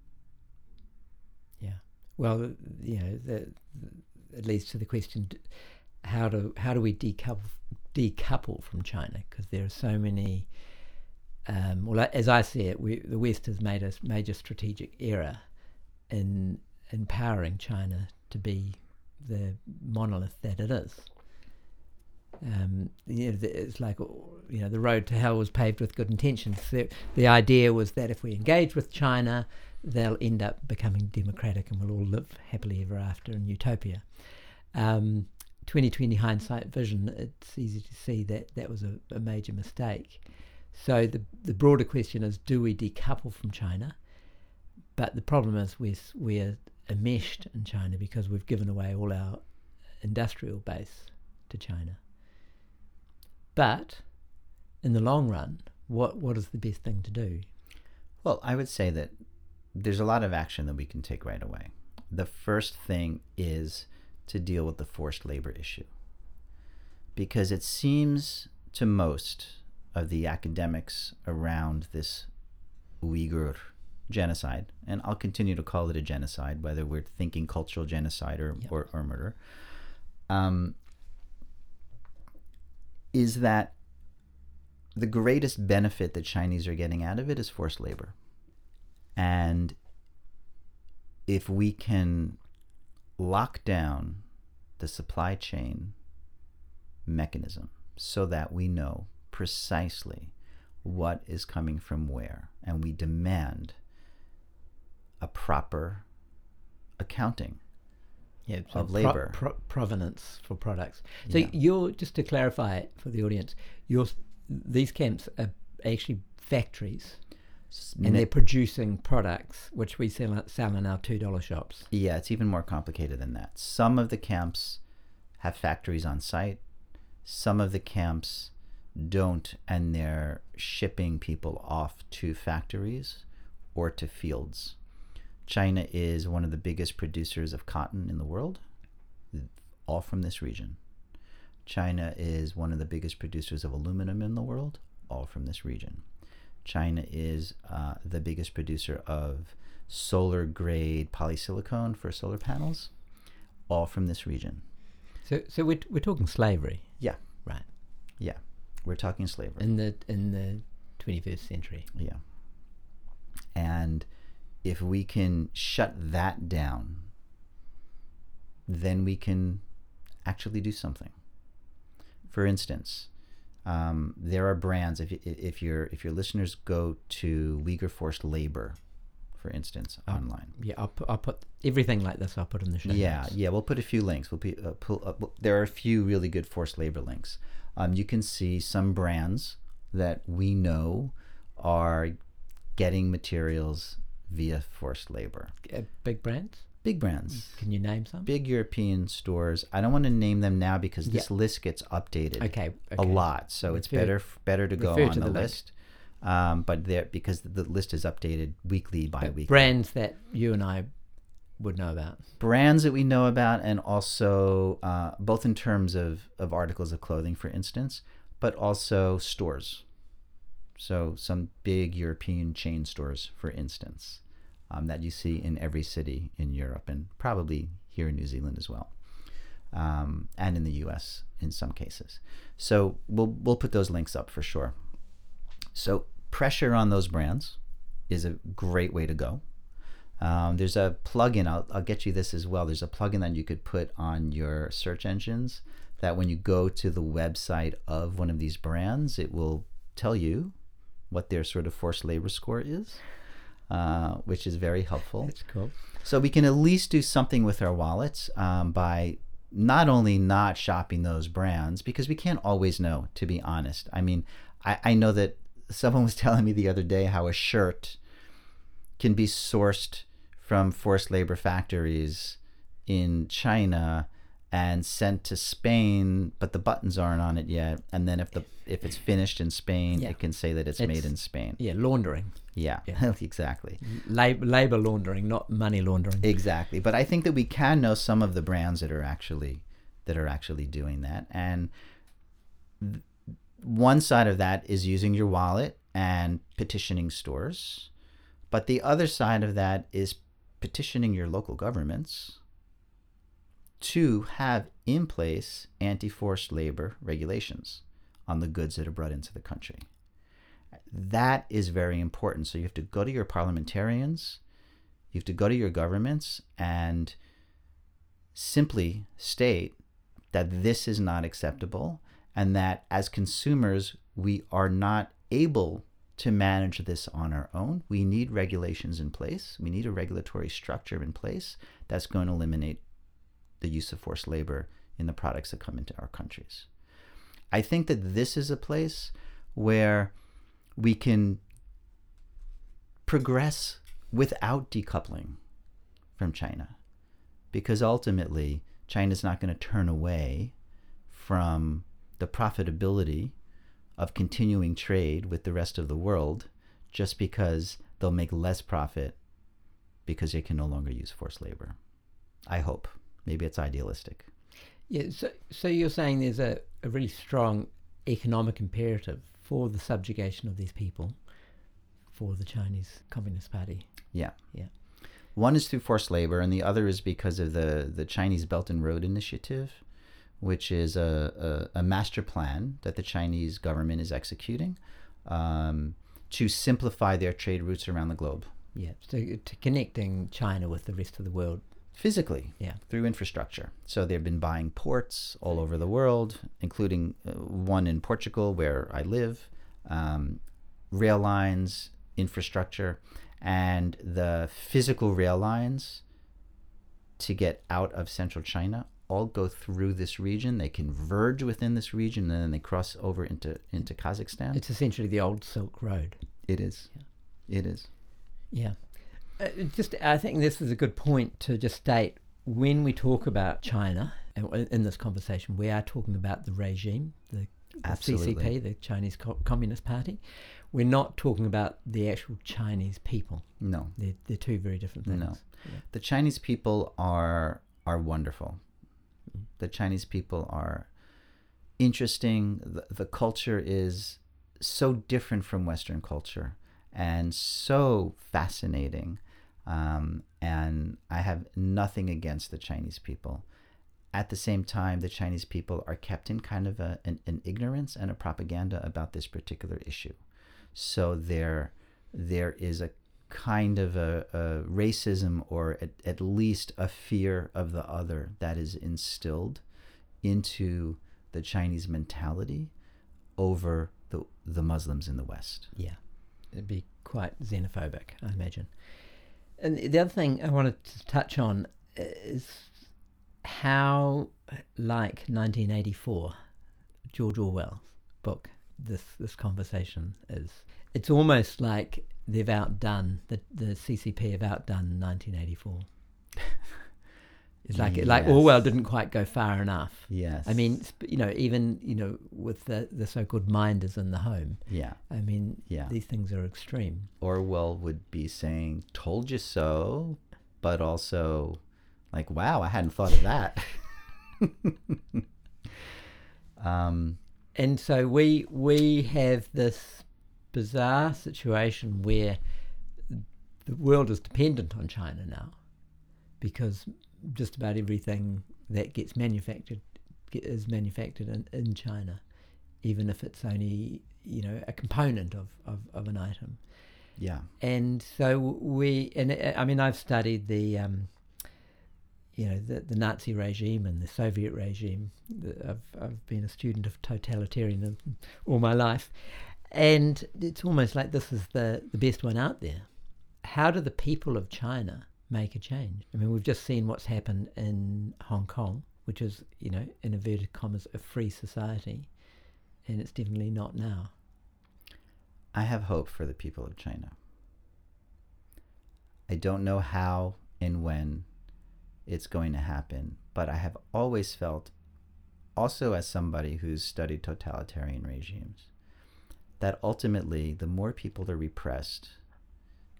Yeah. Well, you know, the, it leads to the question: how do how do we decouple decouple from China? Because there are so many. Um, well, as I see it, we, the West has made a major strategic error in empowering China to be the monolith that it is. Um, you know, it's like you know the road to hell was paved with good intentions. The, the idea was that if we engage with China, they'll end up becoming democratic and we'll all live happily ever after in utopia. Um, 2020 hindsight vision, it's easy to see that that was a, a major mistake. So the the broader question is: Do we decouple from China? But the problem is we're we're enmeshed in China because we've given away all our industrial base to China. But in the long run, what what is the best thing to do? Well, I would say that there's a lot of action that we can take right away. The first thing is to deal with the forced labor issue. Because it seems to most of the academics around this Uyghur genocide, and I'll continue to call it a genocide, whether we're thinking cultural genocide or, Yep. or, or murder, um, is that the greatest benefit the Chinese are getting out of it is forced labor. And if we can lock down the supply chain mechanism so that we know precisely what is coming from where and we demand a proper accounting yeah, of labor. pro- provenance for products. So Yeah. you're just to clarify it for the audience, your these camps are actually factories, and they're producing products which we sell sell in our two dollar shops. Yeah, it's even more complicated than that. Some of the camps have factories on site. Some of the camps don't, and they're shipping people off to factories or to fields. China is one of the biggest producers of cotton in the world, all from this region. China is one of the biggest producers of aluminum in the world, all from this region. China is uh, the biggest producer of solar grade polysilicon for solar panels, all from this region. So, so we're, we're talking slavery. Yeah. Right. Yeah. We're talking slavery. In the in the 21st century. Yeah. And if we can shut that down, then we can actually do something. For instance, um, there are brands. If if your if your listeners go to Uyghur Forced Labor, for instance, online. Yeah, I'll put, I'll put everything like this. I'll put in the show. Yeah, notes. yeah. We'll put a few links. We'll be, uh, pull up, there are a few really good forced labor links. Um, you can see some brands that we know are getting materials via forced labor. Uh, big brands. Big brands, Can you name some? big European stores. I don't want to name them now because this Yeah. list gets updated Okay. a lot. So it's better better to go on to the, the list. Um, but there because the list is updated weekly by But weekly. brands that you and I would know about. brands that we know about, and also uh, both in terms of, of articles of clothing, for instance, but also stores. So, some big European chain stores, for instance, um, that you see in every city in Europe and probably here in New Zealand as well, um, and in the US in some cases. So, we'll, we'll put those links up for sure. So, pressure on those brands is a great way to go. Um, there's a plugin. I'll, I'll get you this as well. There's a plugin that you could put on your search engines that when you go to the website of one of these brands, it will tell you what their sort of forced labor score is, uh, which is very helpful. That's cool. So we can at least do something with our wallets um, by not only not shopping those brands, because we can't always know, to be honest. I mean, I, I know that someone was [laughs] telling me the other day how a shirt can be sourced from forced labor factories in China and sent to Spain, but the buttons aren't on it yet. And then if the if it's finished in Spain, Yeah. it can say that it's, made in Spain. Yeah, laundering. Yeah, Yeah. [laughs] exactly. Labor, labor laundering, not money laundering. Exactly. But I think that we can know some of the brands that are actually that are actually doing that. And th- one side of that is using your wallet and petitioning stores. But the other side of that is petitioning your local governments to have in place anti forced labor regulations on the goods that are brought into the country. That is very important. So you have to go to your parliamentarians, you have to go to your governments and simply state that this is not acceptable and that as consumers, we are not able to manage this on our own. We need regulations in place. We need a regulatory structure in place that's going to eliminate the use of forced labor in the products that come into our countries. I think that this is a place where we can progress without decoupling from China because ultimately China's not going to turn away from the profitability of continuing trade with the rest of the world just because they'll make less profit because they can no longer use forced labor. I hope. Maybe it's idealistic. Yeah, so, so you're saying there's a, a really strong economic imperative for the subjugation of these people for the Chinese Communist Party. Yeah. Yeah. One is through forced labor, and the other is because of the, the Chinese Belt and Road Initiative, which is a, a, a master plan that the Chinese government is executing um, to simplify their trade routes around the globe Yeah, so to connecting China with the rest of the world. physically Yeah. through infrastructure. So they've been buying ports all over the world, including uh, one in Portugal where I live, um, rail lines, infrastructure, and the physical rail lines to get out of central China all go through this region. They converge within this region, and then they cross over into into Kazakhstan. It's essentially the old Silk Road. it is. It is. Yeah. Uh, just, I think this is a good point to just state when we talk about China and in this conversation, we are talking about the regime, the the CCP, the Chinese Co- Communist Party. We're not talking about the actual Chinese people. No, They're, they're two very different things. No. the Chinese people are are wonderful. The Chinese people are interesting. The, the culture is so different from Western culture and so fascinating. Um, and I have nothing against the Chinese people. At the same time, the Chinese people are kept in kind of a, an, an ignorance and a propaganda about this particular issue. So there, there is a kind of a, a racism or at, at least a fear of the other that is instilled into the Chinese mentality over the, the Muslims in the West. Yeah, it'd be quite xenophobic, I imagine. And the other thing I wanted to touch on is how, like 1984, George Orwell's book, this this conversation is. It's almost like they've outdone the the CCP have outdone 1984. [laughs] It's like like Orwell didn't quite go far enough. Yes. I mean, you know, even you know, with the the so-called minders in the home. yeah. I mean, Yeah. these things are extreme. Orwell would be saying, told you so, but also like, wow, I hadn't thought of that. [laughs] um, And so we we have this bizarre situation where the world is dependent on China now, because just about everything that gets manufactured is manufactured in, in China, even if it's only you know a component of, of, of an item. yeah. and so we and uh, I mean I've studied the um, you know the, the Nazi regime and the Soviet regime. I've I've been a student of totalitarianism all my life, and it's almost like this is the the best one out there. How do the people of China make a change? I mean, we've just seen what's happened in Hong Kong, which is you know in inverted commas a free society, and it's definitely not now. I have hope for the people of China. I don't know how and when it's going to happen, but I have always felt, also as somebody who's studied totalitarian regimes, that ultimately the more people are repressed,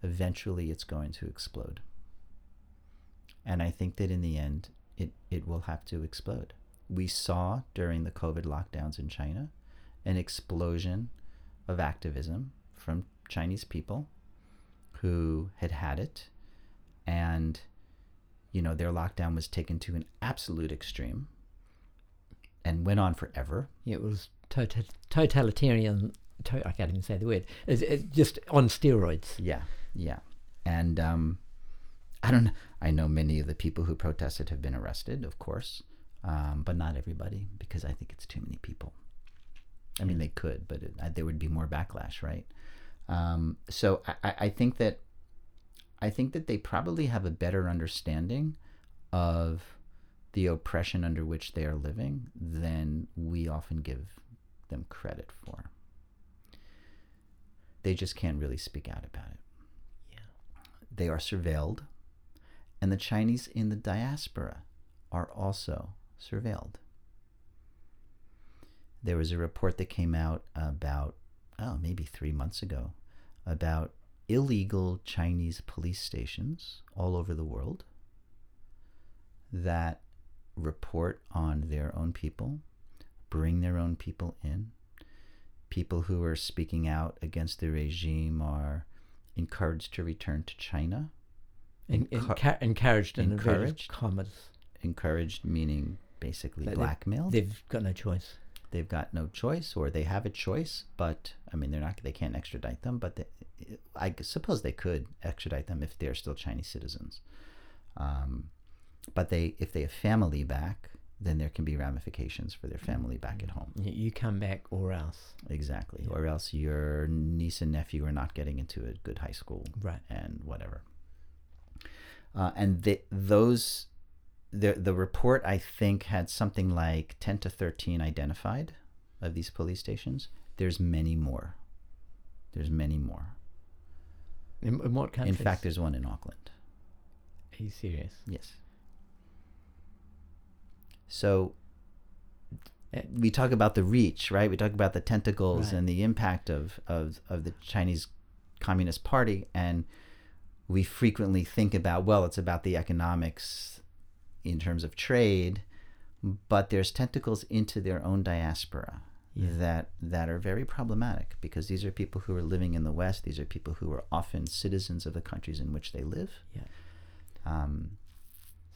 eventually it's going to explode. And I think that in the end, it, it will have to explode. We saw during the COVID lockdowns in China an explosion of activism from Chinese people who had had it and you know their lockdown was taken to an absolute extreme and went on forever It was tota- totalitarian. To- I can't even say the word. It's, it's just on steroids. yeah yeah. And um i don't know i know many of the people who protested have been arrested of course um, but not everybody because i think it's too many people. I mean they could but it, I, there would be more backlash right? Um, so I I think that i think that they probably have a better understanding of the oppression under which they are living than we often give them credit for they just can't really speak out about it they are surveilled, and the Chinese in the diaspora are also surveilled. There was a report that came out about, oh, maybe three months ago, about illegal Chinese police stations all over the world that report on their own people, bring their own people in. People who are speaking out against the regime are encouraged to return to China. En- Encour- encouraged in encouraged? commas. encouraged meaning basically they- blackmailed. They've got no choice. They've got no choice, or they have a choice, but I mean, they're not. They can't extradite them, but they, I suppose they could extradite them if they're still Chinese citizens. Um, but they, if they have family back, then there can be ramifications for their family back at home. You, come back or else. Exactly, Yeah. or else your niece and nephew are not getting into a good high school. Right. and whatever. Uh, and they, those, the the report I think had something like ten to thirteen identified of these police stations. There's many more. There's many more. In, in what countries? In fact, there's one in Auckland. are you serious? Yes. So we talk about the reach, right? We talk about the tentacles Right. and the impact of, of, of the Chinese Communist Party. And we frequently think about, well, it's about the economics in terms of trade, but there's tentacles into their own diaspora Yeah. that, that are very problematic because these are people who are living in the West. These are people who are often citizens of the countries in which they live. Yeah. Um,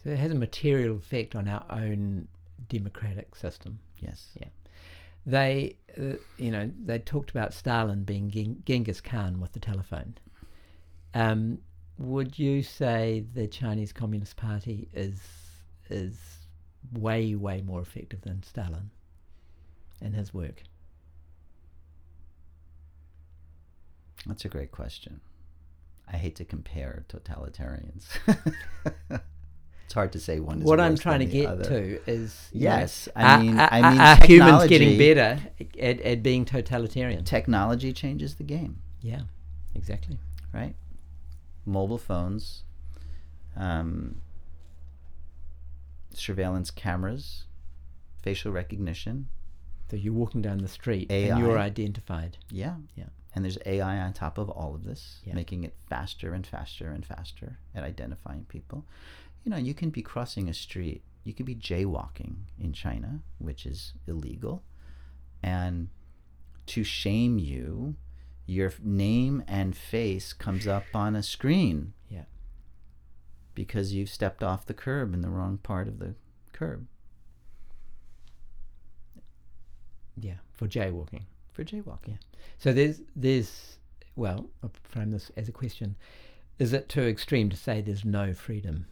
So it has a material effect on our own democratic system. yes. Yeah. They, uh, you know, they talked about Stalin being Gen- Genghis Khan with the telephone. Um, would you say the Chinese Communist Party is is way way more effective than Stalin in his work? That's a great question. I hate to compare totalitarians. [laughs] it's hard to say one is what I'm trying to get other. to is you know, Yes, I mean, are, I mean, are humans getting better at, at being totalitarian? Technology changes the game, yeah, exactly. right? Mobile phones, um, surveillance cameras, facial recognition. So you're walking down the street and you're identified. Yeah. Yeah. And there's AI on top of all of this, Yeah. making it faster and faster and faster at identifying people. You know, you can be crossing a street, you could be jaywalking in China, which is illegal, and to shame you, your name and face comes up on a screen Yeah. because you've stepped off the curb in the wrong part of the curb Yeah, for jaywalking. for jaywalking. So there's there's well, uh, I'll frame this as a question: Is it too extreme to say there's no freedom?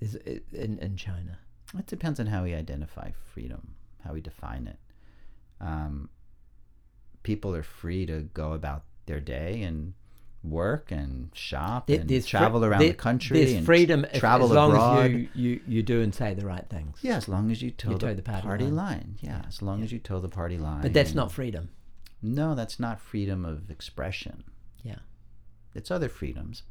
Is in in China? It depends on how we identify freedom, how we define it. Um, people are free to go about their day and work and shop There- and travel around there- the country There's freedom travel as long abroad. as you, you you do and say the right things. yeah, as long as you toe, the, the party party, line. line. Yeah, Yeah, as long yeah. as you toe the party line. But that's and- not freedom. No, that's not freedom of expression. Yeah. It's other freedoms.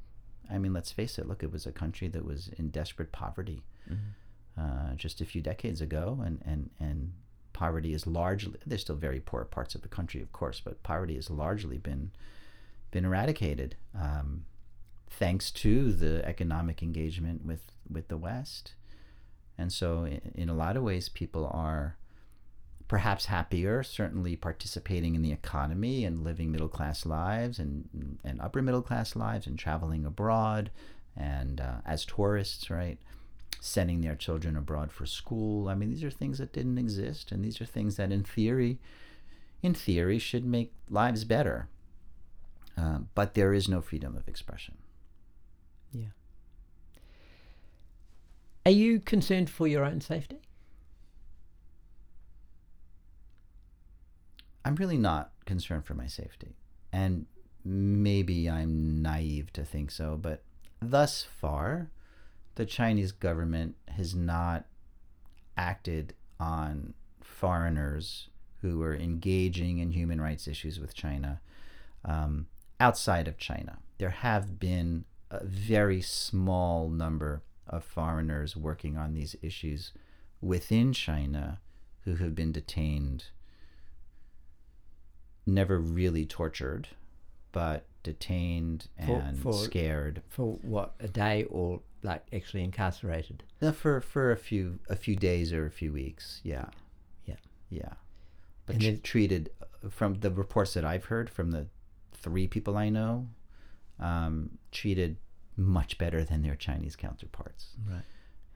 I mean, let's face it. Look, it was a country that was in desperate poverty Mm-hmm. uh, just a few decades ago, and and and poverty is largely. There's still very poor parts of the country, of course, but poverty has largely been been eradicated um, thanks to the economic engagement with with the West. And so, in, in a lot of ways, people are perhaps happier, certainly participating in the economy and living middle class lives and, and upper middle class lives and traveling abroad and uh, as tourists, right? Sending their children abroad for school. I mean, these are things that didn't exist, and these are things that, in theory, in theory, should make lives better. Uh, but there is no freedom of expression. Yeah. Are you concerned for your own safety? I'm really not concerned for my safety. And maybe I'm naive to think so, but thus far, the Chinese government has not acted on foreigners who are engaging in human rights issues with China um, outside of China. There have been a very small number of foreigners working on these issues within China who have been detained never really tortured, but detained and for- scared For what, a day or like actually incarcerated? Uh, for for a few a few days or a few weeks. Yeah, Yeah. yeah. But And tr- there's- treated uh, from the reports that I've heard from the three people I know, um, treated much better than their Chinese counterparts. Right.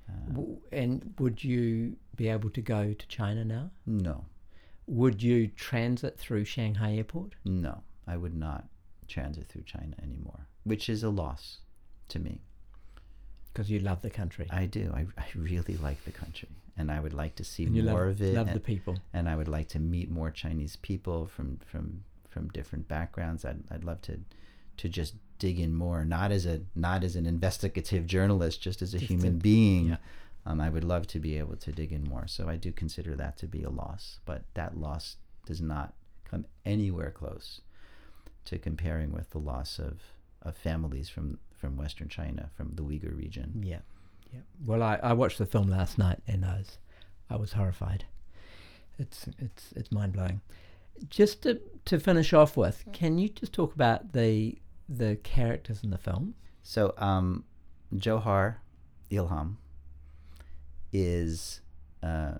Uh, And would you be able to go to China now? no, Would you transit through Shanghai Airport? no, I would not transit through China anymore, which is a loss to me. Because you love the country. I do. I, I really like the country, and I would like to see and more love, of it. love and, the people. and I would like to meet more Chinese people from from from different backgrounds. I'd I'd love to to just dig in more, not as a not as an investigative [laughs] journalist, just as a Just human being. yeah. Um, I would love to be able to dig in more. So I do consider that to be a loss, but that loss does not come anywhere close to comparing with the loss of, of families from, from Western China, from the Uyghur region. Yeah, yeah. Well, I, I watched the film last night and I was, I was horrified. it's it's it's mind blowing. Just to to finish off with, can you just talk about the the characters in the film? So, um, Jewher Ilham is uh,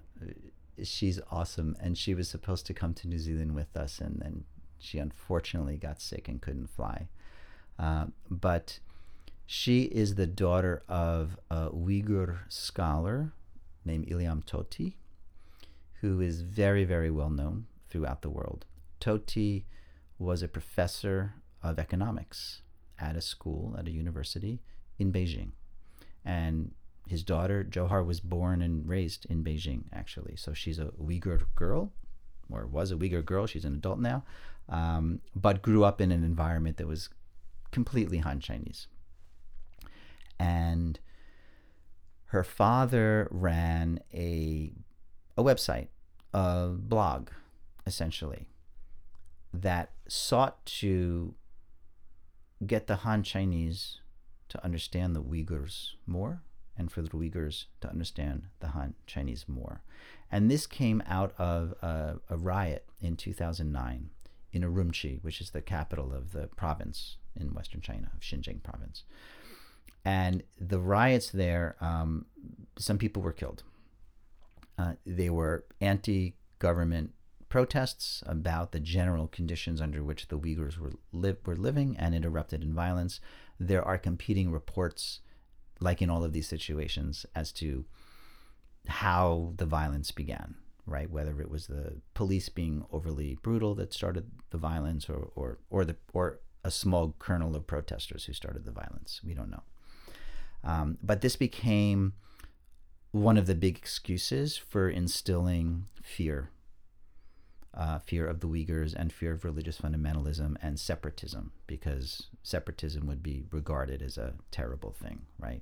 she's awesome, and she was supposed to come to New Zealand with us, and then she unfortunately got sick and couldn't fly. Uh, but she is the daughter of a Uyghur scholar named Ilham Tohti, who is very, very well known throughout the world. Tohti was a professor of economics at a school, at a university in Beijing. And his daughter, Jewher, was born and raised in Beijing, actually. So she's a Uyghur girl, or was a Uyghur girl. She's an adult now, um, but grew up in an environment that was completely Han Chinese. And her father ran a, a website, a blog, essentially, that sought to get the Han Chinese to understand the Uyghurs more and for the Uyghurs to understand the Han Chinese more. And this came out of a, a riot in 2009 in Urumqi, which is the capital of the province in western China, of Xinjiang province. And the riots there, um, some people were killed. Uh, they were anti government protests about the general conditions under which the Uyghurs were, li- were living, and it erupted in violence. There are competing reports, like in all of these situations, as to how the violence began, right? Whether it was the police being overly brutal that started the violence, or or or the or a small kernel of protesters who started the violence. We don't know. Um, but this became one of the big excuses for instilling fear uh, fear of the Uyghurs and fear of religious fundamentalism and separatism, because separatism would be regarded as a terrible thing, right?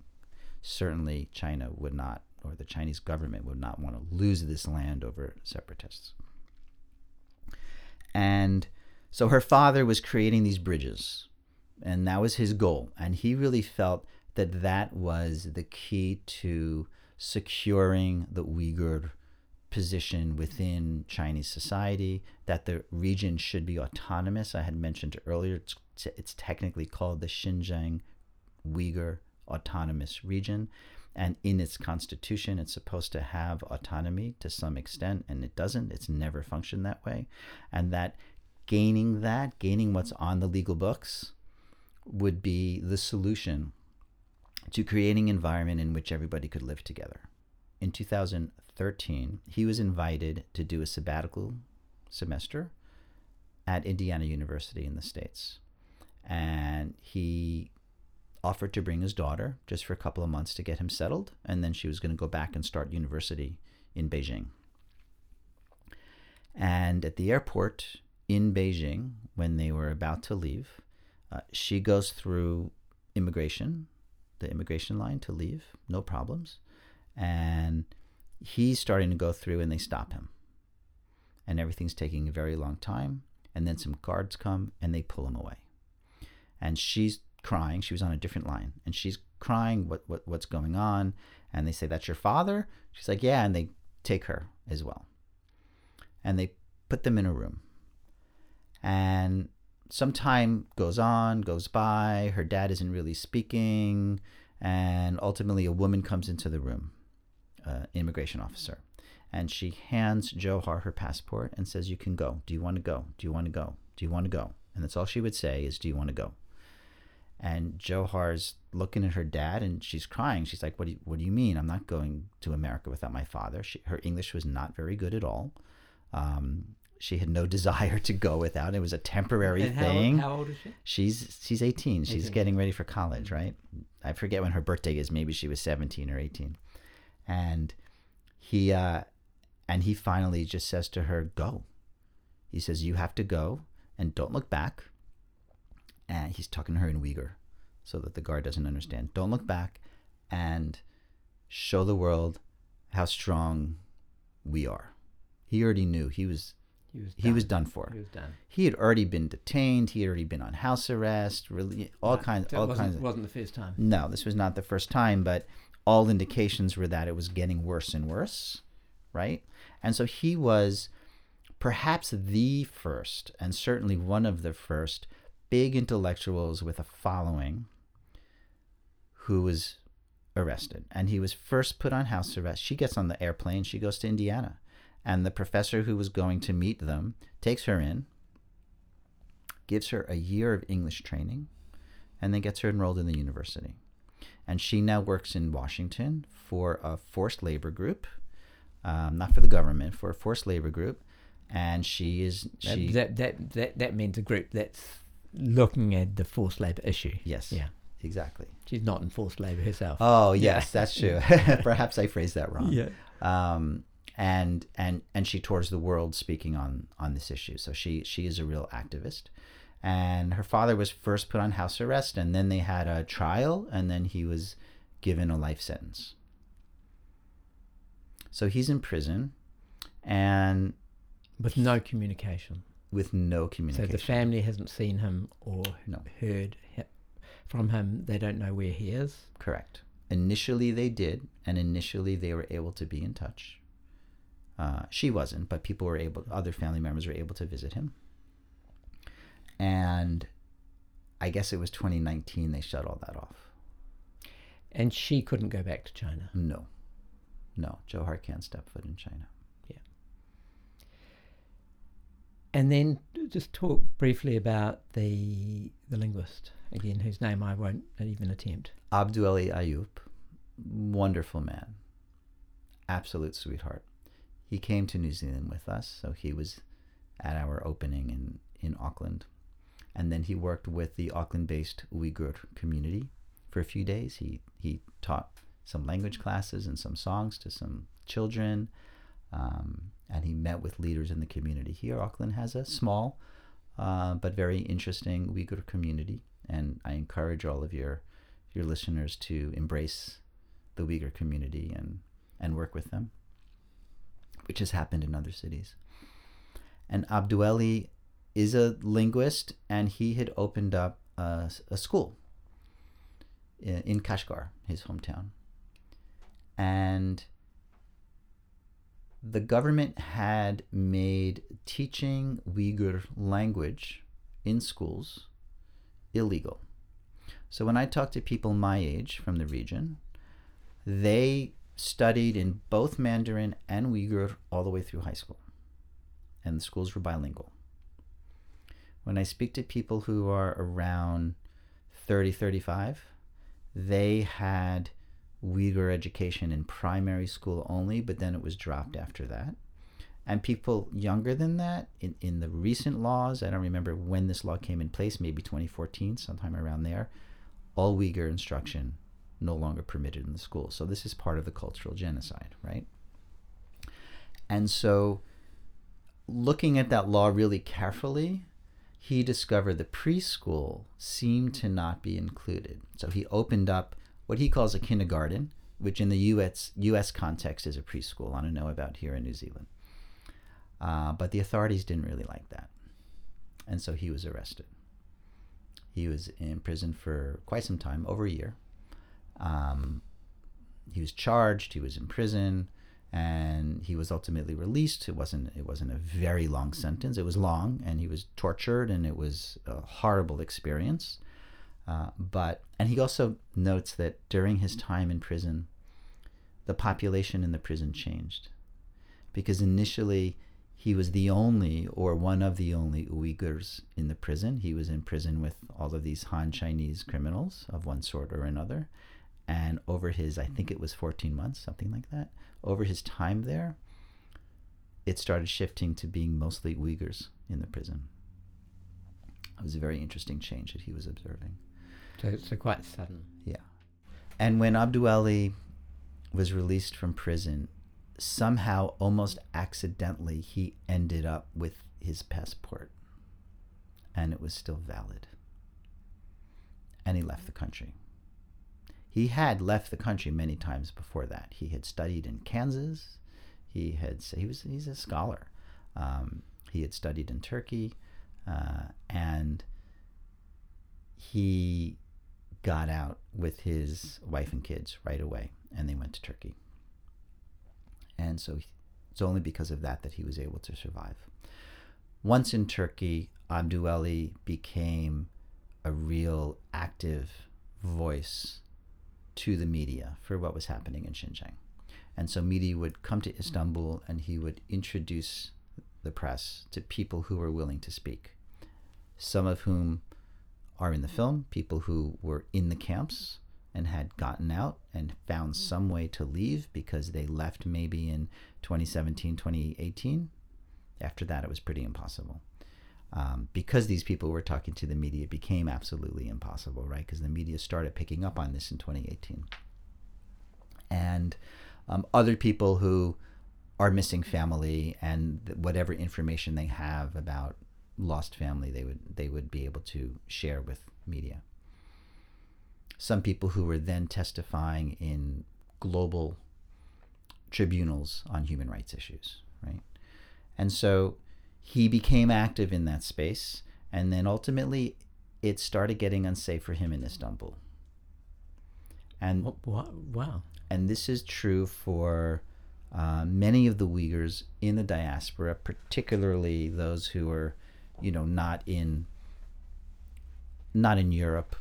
Certainly, China would not, or the Chinese government would not want to lose this land over separatists. And so her father was creating these bridges, and that was his goal. And he really felt that that was the key to securing the Uyghur position within Chinese society, that the region should be autonomous. I had mentioned earlier, it's, it's technically called the Xinjiang Uyghur Autonomous Region. And in its constitution, it's supposed to have autonomy to some extent, and it doesn't. It's never functioned that way. And that gaining that, gaining what's on the legal books, would be the solution to creating an environment in which everybody could live together. In 2013, he was invited to do a sabbatical semester at Indiana University in the States. And he offered to bring his daughter just for a couple of months to get him settled. And then she was going to go back and start university in Beijing. And at the airport in Beijing, when they were about to leave, uh, she goes through immigration, the immigration line to leave, no problems. And he's starting to go through and they stop him. And everything's taking a very long time. And then some guards come and they pull him away. And she's crying. She was on a different line. And she's crying, what, what what's going on? And they say, That's your father? She's like, Yeah. And they take her as well. And they put them in a room. And some time goes on, goes by. Her dad isn't really speaking. And ultimately, a woman comes into the room uh, immigration officer. And she hands Jewher her passport and says, You can go. Do you want to go? Do you want to go? Do you want to go? And that's all she would say is, Do you want to go? And Jewher's looking at her dad and she's crying. She's like, What do you, what do you mean? I'm not going to America without my father. She, her English was not very good at all. Um, she had no [laughs] desire to go without. It was a temporary And how, thing. how old is she? She's she's 18. She's 18. getting ready for college, right? I forget when her birthday is. Maybe she was 17 or 18. And he uh and he finally just says to her, "Go." He says, "You have to go and don't look back." And he's talking to her in Uyghur so that the guard doesn't understand. Don't look back and show the world how strong we are. He already knew. He was He was. he was done for He was done. he had already been detained. He had already been on house arrest. Really, all kinds, all kinds. Of, wasn't the first time. no, this was not the first time, but all indications were that it was getting worse and worse. right? And so he was perhaps the first, and certainly one of the first, big intellectuals with a following who was arrested. And he was first put on house arrest. She gets on the airplane, she goes to Indiana. And the professor who was going to meet them takes her in, gives her a year of English training, and then gets her enrolled in the university. And she now works in Washington for a forced labor group, um, not for the government, for a forced labor group. And she is she that, that that that means a group that's looking at the forced labor issue. yes Yeah. exactly She's not in forced labor herself. oh Yeah. yes that's true [laughs] [laughs] perhaps I phrased that wrong yeah. um, and and and she tours the world speaking on on this issue. So she she is a real activist. And her father was first put on house arrest, and then they had a trial, and then he was given a life sentence. So he's in prison, and With no communication. With no communication. So the family hasn't seen him or No. heard from him. They don't know where he is. Correct. Initially, they did, and initially they were able to be in touch. Uh, she wasn't, but people were able. Other family members were able to visit him. And I guess it was 2019 they shut all that off. And she couldn't go back to China. No, no, Jewher can't step foot in China. And then just talk briefly about the the linguist again, whose name I won't even attempt. Abduweli Ayup, wonderful man, absolute sweetheart. He came to New Zealand with us, so he was at our opening in, in Auckland. And then he worked with the Auckland based Uyghur community for a few days. He, he taught some language classes and some songs to some children. Um, and he met with leaders in the community here. Auckland has a small uh, but very interesting Uyghur community, and I encourage all of your your listeners to embrace the Uyghur community and and work with them, which has happened in other cities. And Abduweli is a linguist, and he had opened up a, a school in, in Kashgar, his hometown, and the government had made teaching Uyghur language in schools illegal. So when I talk to people my age from the region, they studied in both Mandarin and Uyghur all the way through high school. And the schools were bilingual. When I speak to people who are around 30, 35, they had Uyghur education in primary school only, but then it was dropped after that. And people younger than that, in, in the recent laws, I don't remember when this law came in place, maybe 2014, sometime around there, all Uyghur instruction no longer permitted in the school. So this is part of the cultural genocide, right? And so, looking at that law really carefully, he discovered the preschool seemed to not be included. So he opened up what he calls a kindergarten, which in the US, US context is a preschool. I don't know about here in New Zealand. Uh, but the authorities didn't really like that. And so he was arrested. He was in prison for quite some time, over a year. Um, he was charged, he was in prison, and he was ultimately released. It wasn't it wasn't a very long sentence. It was long, and he was tortured, and it was a horrible experience. Uh, but and he also notes that during his time in prison, the population in the prison changed, because initially he was the only or one of the only Uyghurs in the prison. He was in prison with all of these Han Chinese criminals of one sort or another, and over his I think it was 14 months, something like that. Over his time there, it started shifting to being mostly Uyghurs in the prison. It was a very interesting change that he was observing. So, quite sudden. Yeah. And when Abduweli was released from prison, somehow, almost accidentally, he ended up with his passport. And it was still valid. And he left the country. He had left the country many times before that. He had studied in Kansas. He had he was he's a scholar. Um, he had studied in Turkey, uh, and he got out with his wife and kids right away, and they went to Turkey. And so It's only because of that that he was able to survive. Once in Turkey, Abduweli became a real active voice to the media for what was happening in Xinjiang. And so media would come to Istanbul and he would introduce the press to people who were willing to speak. Some of whom are in the film, people who were in the camps and had gotten out and found some way to leave because they left maybe in 2017, 2018. After that, it was pretty impossible. Um, because these people were talking to the media, it became absolutely impossible, right? Because the media started picking up on this in 2018. And um, other people who are missing family and whatever information they have about lost family, they would they would be able to share with media. Some people who were then testifying in global tribunals on human rights issues, right? And so he became active in that space, and then ultimately it started getting unsafe for him in Istanbul. And wow. And this is true for uh, many of the Uyghurs in the diaspora, particularly those who are, you know, not in not in Europe.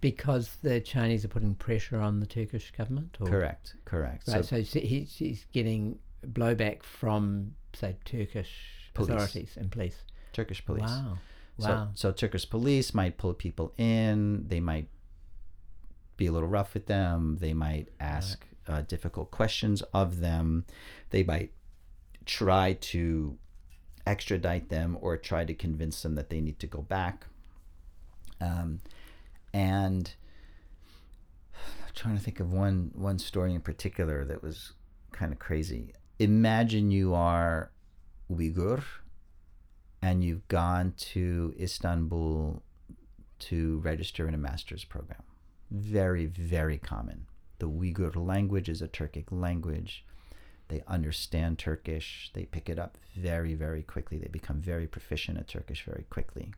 Because the Chinese are putting pressure on the Turkish government? Or? Correct, correct. Right, so, so he's, he's getting blowback from, say, Turkish police. authorities and police. Turkish police. Wow. Wow. So, so Turkish police might pull people in. They might be a little rough with them. They might ask right. uh, difficult questions of them. They might try to extradite them or try to convince them that they need to go back. Um, and I'm trying to think of one one story in particular that was kind of crazy. Imagine you are Uyghur and you've gone to Istanbul to register in a master's program. Very, very common. The Uyghur language is a Turkic language. They understand Turkish. They pick it up very, very quickly. They become very proficient at Turkish very quickly.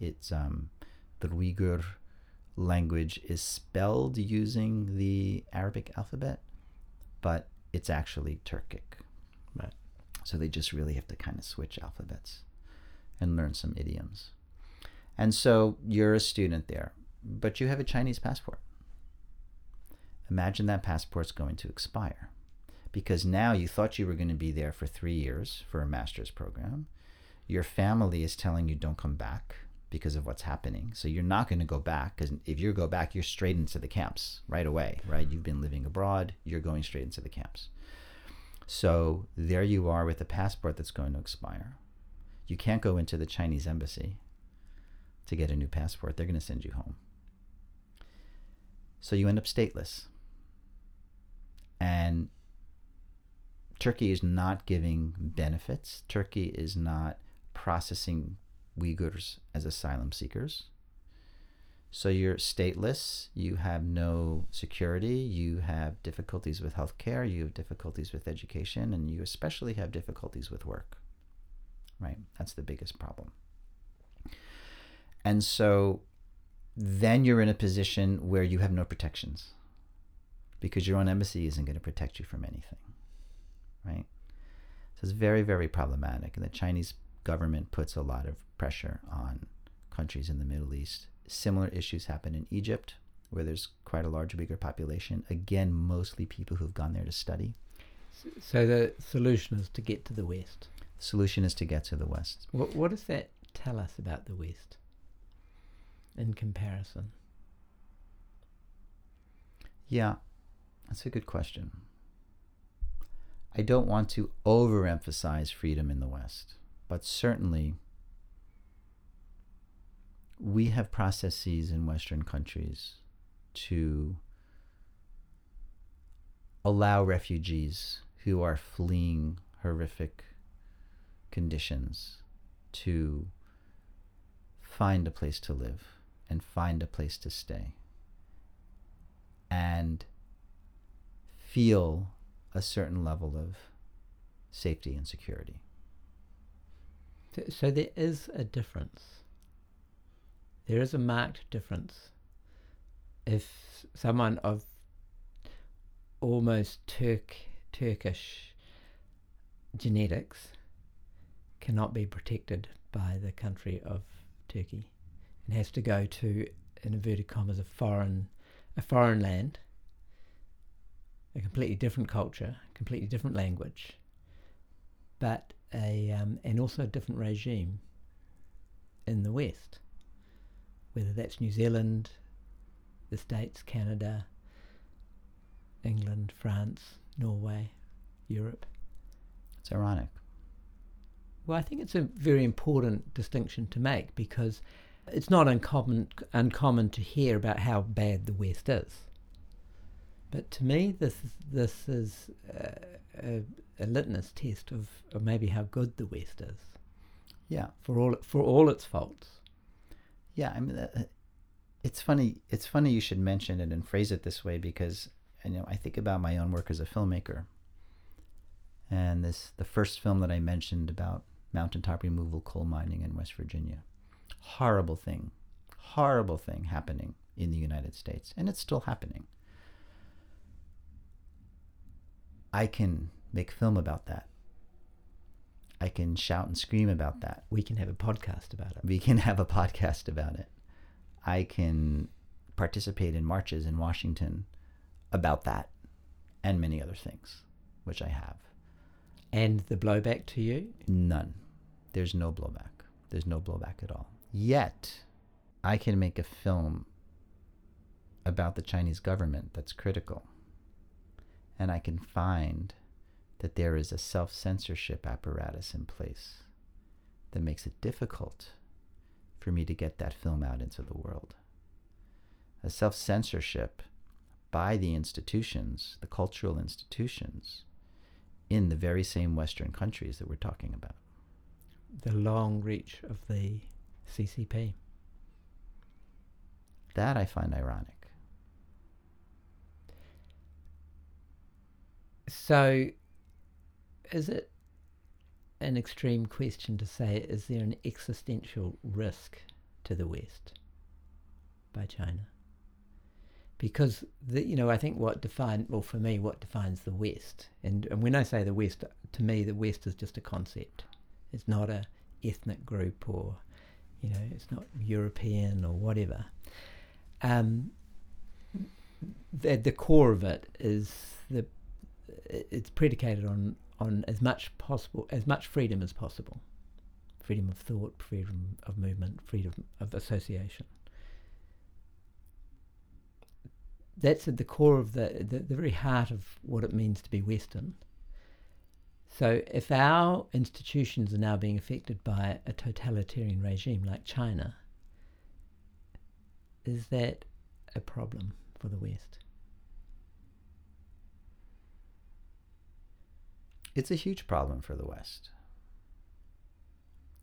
It's um, the Uyghur language is spelled using the Arabic alphabet, but it's actually Turkic. Right. So they just really have to kind of switch alphabets and learn some idioms. And so you're a student there, but you have a Chinese passport. Imagine that passport's going to expire because now you thought you were going to be there for three years for a master's program. Your family is telling you don't come back because of what's happening. So you're not going to go back because if you go back, you're straight into the camps right away, right? You've been living abroad, you're going straight into the camps. So there you are with a passport that's going to expire. You can't go into the Chinese embassy to get a new passport. They're going to send you home. So you end up stateless. And Turkey is not giving benefits. Turkey is not processing Uyghurs as asylum seekers. So you're stateless, you have no security, you have difficulties with healthcare, you have difficulties with education, and you especially have difficulties with work. Right? That's the biggest problem. And so then you're in a position where you have no protections because your own embassy isn't going to protect you from anything. Right? So it's very, very problematic. And the Chinese government puts a lot of pressure on countries in the Middle East Similar issues happen in Egypt, where there's quite a large Uyghur population. Again, mostly people who've gone there to study. So the solution is to get to the West. The solution is to get to the West. What, what does that tell us about the West in comparison? Yeah, that's a good question. I don't want to overemphasize freedom in the West, but certainly we have processes in Western countries to allow refugees who are fleeing horrific conditions to find a place to live and find a place to stay and feel a certain level of safety and security. So there is a difference there is a marked difference. If someone of almost Turk Turkish genetics cannot be protected by the country of Turkey. and has to go to, in inverted commas, a foreign, a foreign land, a completely different culture, completely different language, but a um, and also a different regime in the West, whether that's New Zealand, the States, Canada, England, France, Norway, Europe. It's ironic. Well, I think it's a very important distinction to make because it's not uncommon uncommon to hear about how bad the West is. But to me, this this is a, a, litmus test of, of maybe how good the West is. Yeah, for all for all its faults. Yeah, I mean, uh, it's funny. It's funny you should mention it and phrase it this way because you know I think about my own work as a filmmaker. And this the first film that I mentioned about mountaintop removal coal mining in West Virginia. Horrible thing, horrible thing happening in the United States, and it's still happening. I can make film about that. I can shout and scream about that. We can have a podcast about it. We can [laughs] have a podcast about it. I can participate in marches in Washington about that and many other things, which I have. And the blowback to you? None. There's no blowback. There's no blowback at all. Yet, I can make a film about the Chinese government that's critical. And I can find that there is a self censorship apparatus in place that makes it difficult for me to get that film out into the world. A self censorship by the institutions, the cultural institutions, in the very same Western countries that we're talking about. The long reach of the CCP. That I find ironic. So, is it an extreme question to say, is there an existential risk to the West by China? because the, you know I think what define well for me what defines the West and and when I say the West to me the West is just a concept it's not a ethnic group or you know it's not European or whatever um, the the core of it is the it's predicated on on as much possible as much freedom as possible freedom of thought freedom of movement freedom of association that's at the core of the, the, the very heart of what it means to be Western. So if our institutions are now being affected by a totalitarian regime like China, is that a problem for the West? It's a huge problem for the West.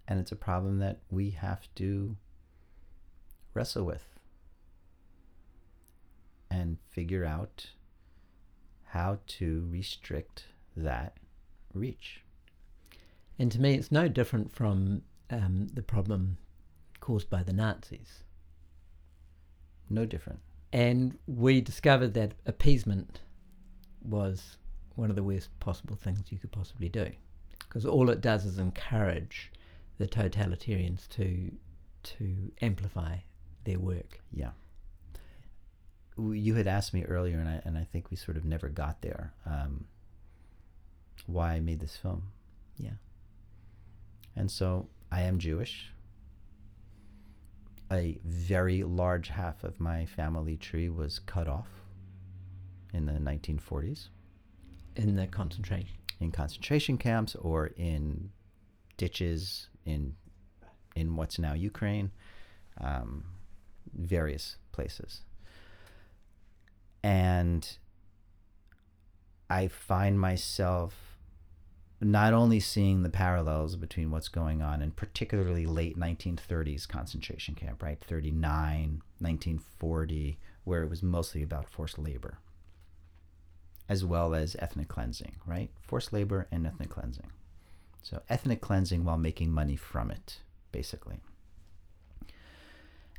And it's a problem that we have to wrestle with and figure out how to restrict that reach. And to me, it's no different from um, the problem caused by the Nazis. No different. And we discovered that appeasement was one of the worst possible things you could possibly do. Because all it does is encourage the totalitarians to to amplify their work. Yeah you had asked me earlier, and I and I think we sort of never got there. Um, why I made this film, yeah. And so I am Jewish. A very large half of my family tree was cut off in the 1940s. In the concentration. In concentration camps or in ditches in in what's now Ukraine, um, various places and I find myself not only seeing the parallels between what's going on in particularly late 1930s concentration camp, right? 39, 1940, where it was mostly about forced labor, as well as ethnic cleansing, right? Forced labor and ethnic cleansing. So, ethnic cleansing while making money from it, basically.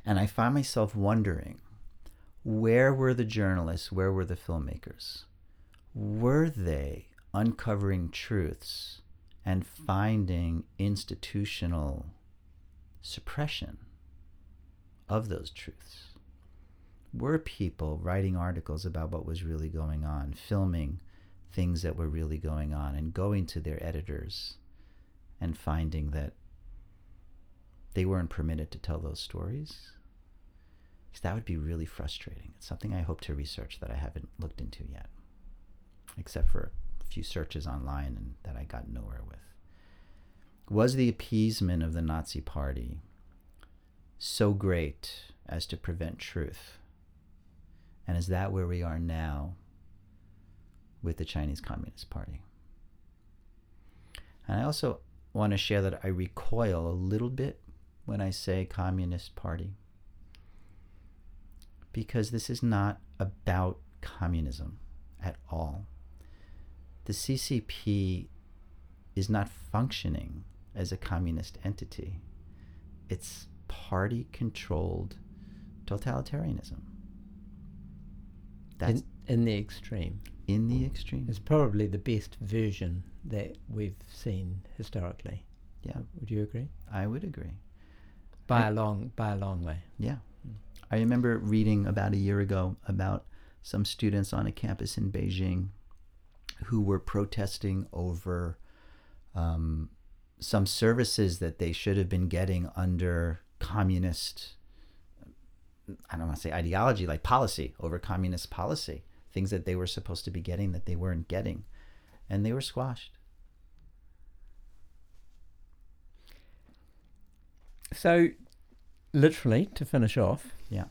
And I find myself wondering where were the journalists? Where were the filmmakers? Were they uncovering truths and finding institutional suppression of those truths. Were people writing articles about what was really going on, filming things that were really going on, and going to their editors and finding that they weren't permitted to tell those stories? Because that would be really frustrating. It's something I hope to research that I haven't looked into yet, except for a few searches online and that I got nowhere with. Was the appeasement of the Nazi Party so great as to prevent truth? And is that where we are now with the Chinese Communist Party? And I also want to share that I recoil a little bit when I say Communist Party because this is not about communism at all. The CCP is not functioning as a communist entity. It's party controlled totalitarianism. That's in, in the extreme. In the extreme. It's probably the best version that we've seen historically. Yeah. Would you agree? I would agree. By I, a long by a long way. Yeah. I remember reading about a year ago about some students on a campus in Beijing who were protesting over um, some services that they should have been getting under communist I don't want to say ideology, like policy over communist policy, things that they were supposed to be getting that they weren't getting, and they were squashed. So, literally, to finish off, yeah,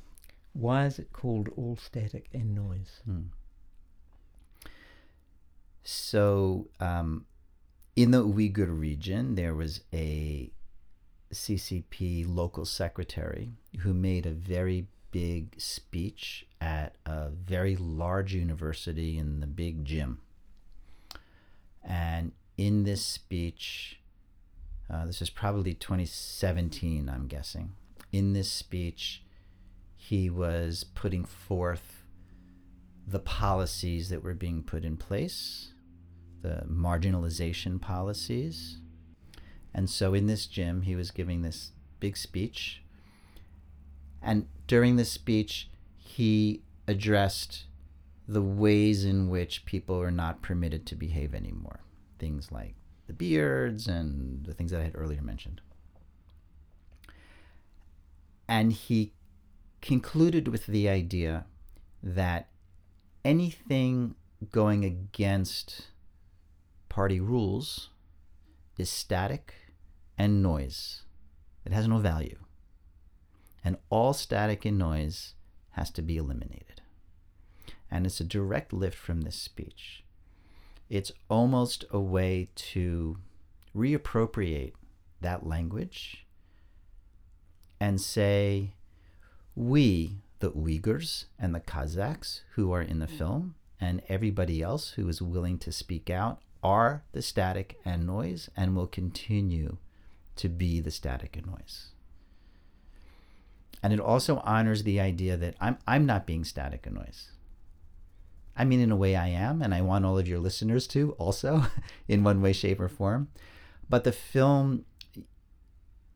why is it called all static and noise? Hmm. So, um, in the Uyghur region, there was a CCP local secretary who made a very big speech at a very large university in the big gym. And in this speech, uh, this is probably 2017, I'm guessing. In this speech, he was putting forth the policies that were being put in place, the marginalization policies, and so in this gym, he was giving this big speech. And during this speech, he addressed the ways in which people are not permitted to behave anymore. Things like the beards and the things that I had earlier mentioned. And he concluded with the idea that anything going against party rules is static and noise. It has no value. And all static and noise has to be eliminated. And it's a direct lift from this speech. It's almost a way to reappropriate that language and say, we, the Uyghurs and the Kazakhs who are in the film, and everybody else who is willing to speak out, are the static and noise and will continue to be the static and noise. And it also honors the idea that I'm, I'm not being static and noise. I mean, in a way, I am, and I want all of your listeners to also, [laughs] in one way, shape, or form. But the film,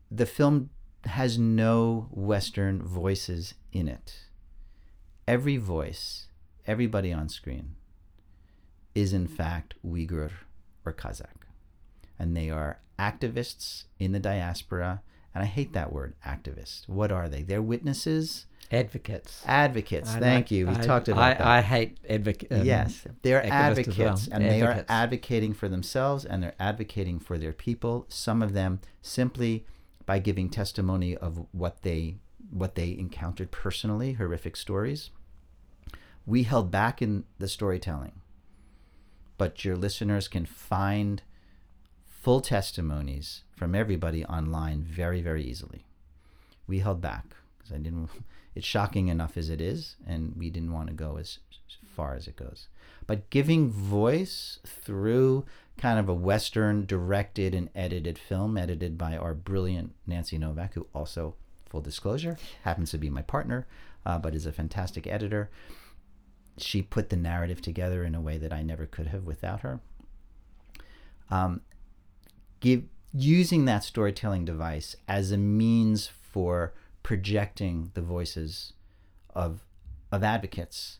the film has no Western voices in it. Every voice, everybody on screen, is in fact Uyghur or Kazakh, and they are activists in the diaspora. And I hate that word, activist. What are they? They're witnesses. Advocates. Advocates. I Thank like, you. We I, talked about I, that. I hate advocates. Um, yes, they're advocates, well. and advocates. they are advocating for themselves and they're advocating for their people. Some of them simply by giving testimony of what they what they encountered personally, horrific stories. We held back in the storytelling, but your listeners can find full testimonies from everybody online very, very easily. We held back because I didn't. [laughs] It's shocking enough as it is, and we didn't want to go as far as it goes. But giving voice through kind of a Western directed and edited film, edited by our brilliant Nancy Novack, who also, full disclosure, happens to be my partner, uh, but is a fantastic editor. She put the narrative together in a way that I never could have without her. Um, give using that storytelling device as a means for projecting the voices of of advocates,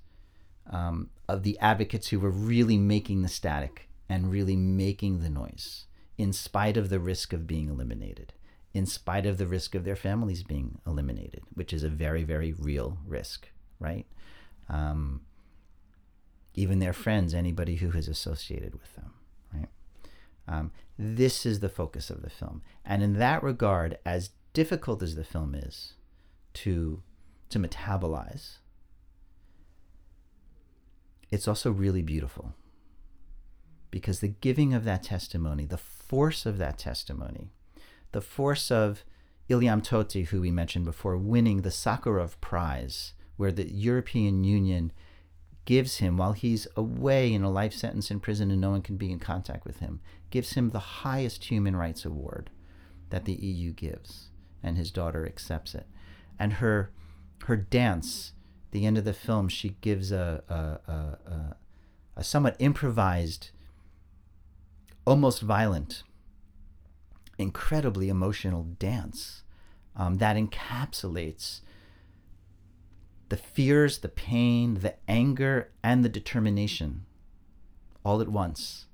um, of the advocates who were really making the static and really making the noise, in spite of the risk of being eliminated, in spite of the risk of their families being eliminated, which is a very, very real risk, right? Um, even their friends, anybody who is associated with them? Um, this is the focus of the film. And in that regard, as difficult as the film is to, to metabolize, it's also really beautiful because the giving of that testimony, the force of that testimony, the force of Ilham Tohti, who we mentioned before, winning the Sakharov Prize, where the European Union gives him, while he's away in a life sentence in prison and no one can be in contact with him, gives him the highest human rights award that the EU gives, and his daughter accepts it. And her her dance the end of the film, she gives a, a, a, a somewhat improvised, almost violent, incredibly emotional dance um, that encapsulates the fears, the pain, the anger, and the determination all at once,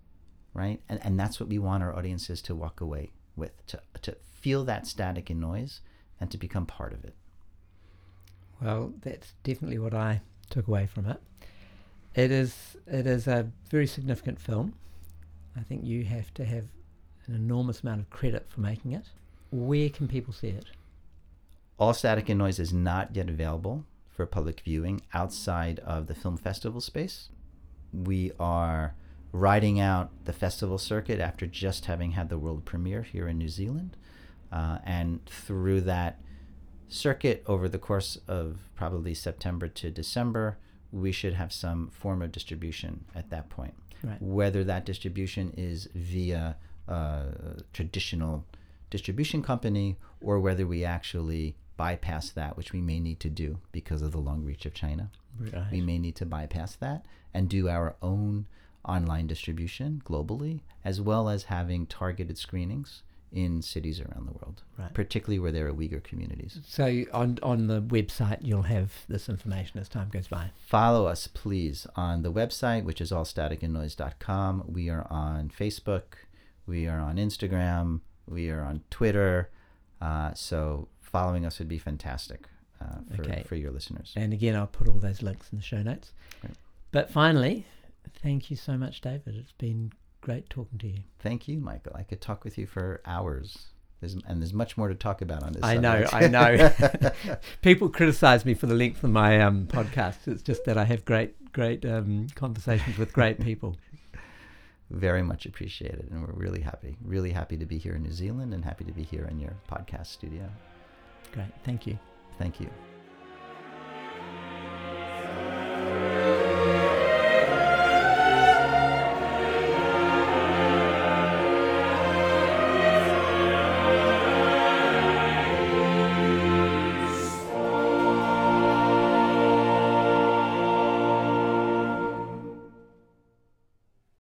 right? And, and that's what we want our audiences to walk away with, to, to feel that static and noise and to become part of it. Well, that's definitely what I took away from it. It is it is a very significant film. I think you have to have an enormous amount of credit for making it. Where can people see it? All Static and Noise is not yet available for public viewing outside of the film festival space. We are riding out the festival circuit after just having had the world premiere here in New Zealand. Uh, and through that circuit over the course of probably September to December, we should have some form of distribution at that point. Right. Whether that distribution is via a traditional distribution company or whether we actually bypass that, which we may need to do because of the long reach of China. Right. We may need to bypass that and do our own online distribution globally, as well as having targeted screenings in cities around the world, Right. particularly where there are Uyghur communities. So on on the website, you'll have this information as time goes by. Follow us, please, on the website, which is allstaticandnoise.com. We are on Facebook. We are on Instagram. We are on Twitter. Uh, so following us would be fantastic uh, for, Okay. for your listeners. And again, I'll put all those links in the show notes. Right. But finally, thank you so much, David. It's been great talking to you. Thank you, Michael. I could talk with you for hours. There's, and there's much more to talk about on this. I know. I know. [laughs] [laughs] People criticize me for the length of my um, podcast. It's just that I have great, great um, conversations with great people. [laughs] Very much appreciated, and we're really happy, really happy to be here in New Zealand, and happy to be here in your podcast studio. Great. Thank you. Thank you.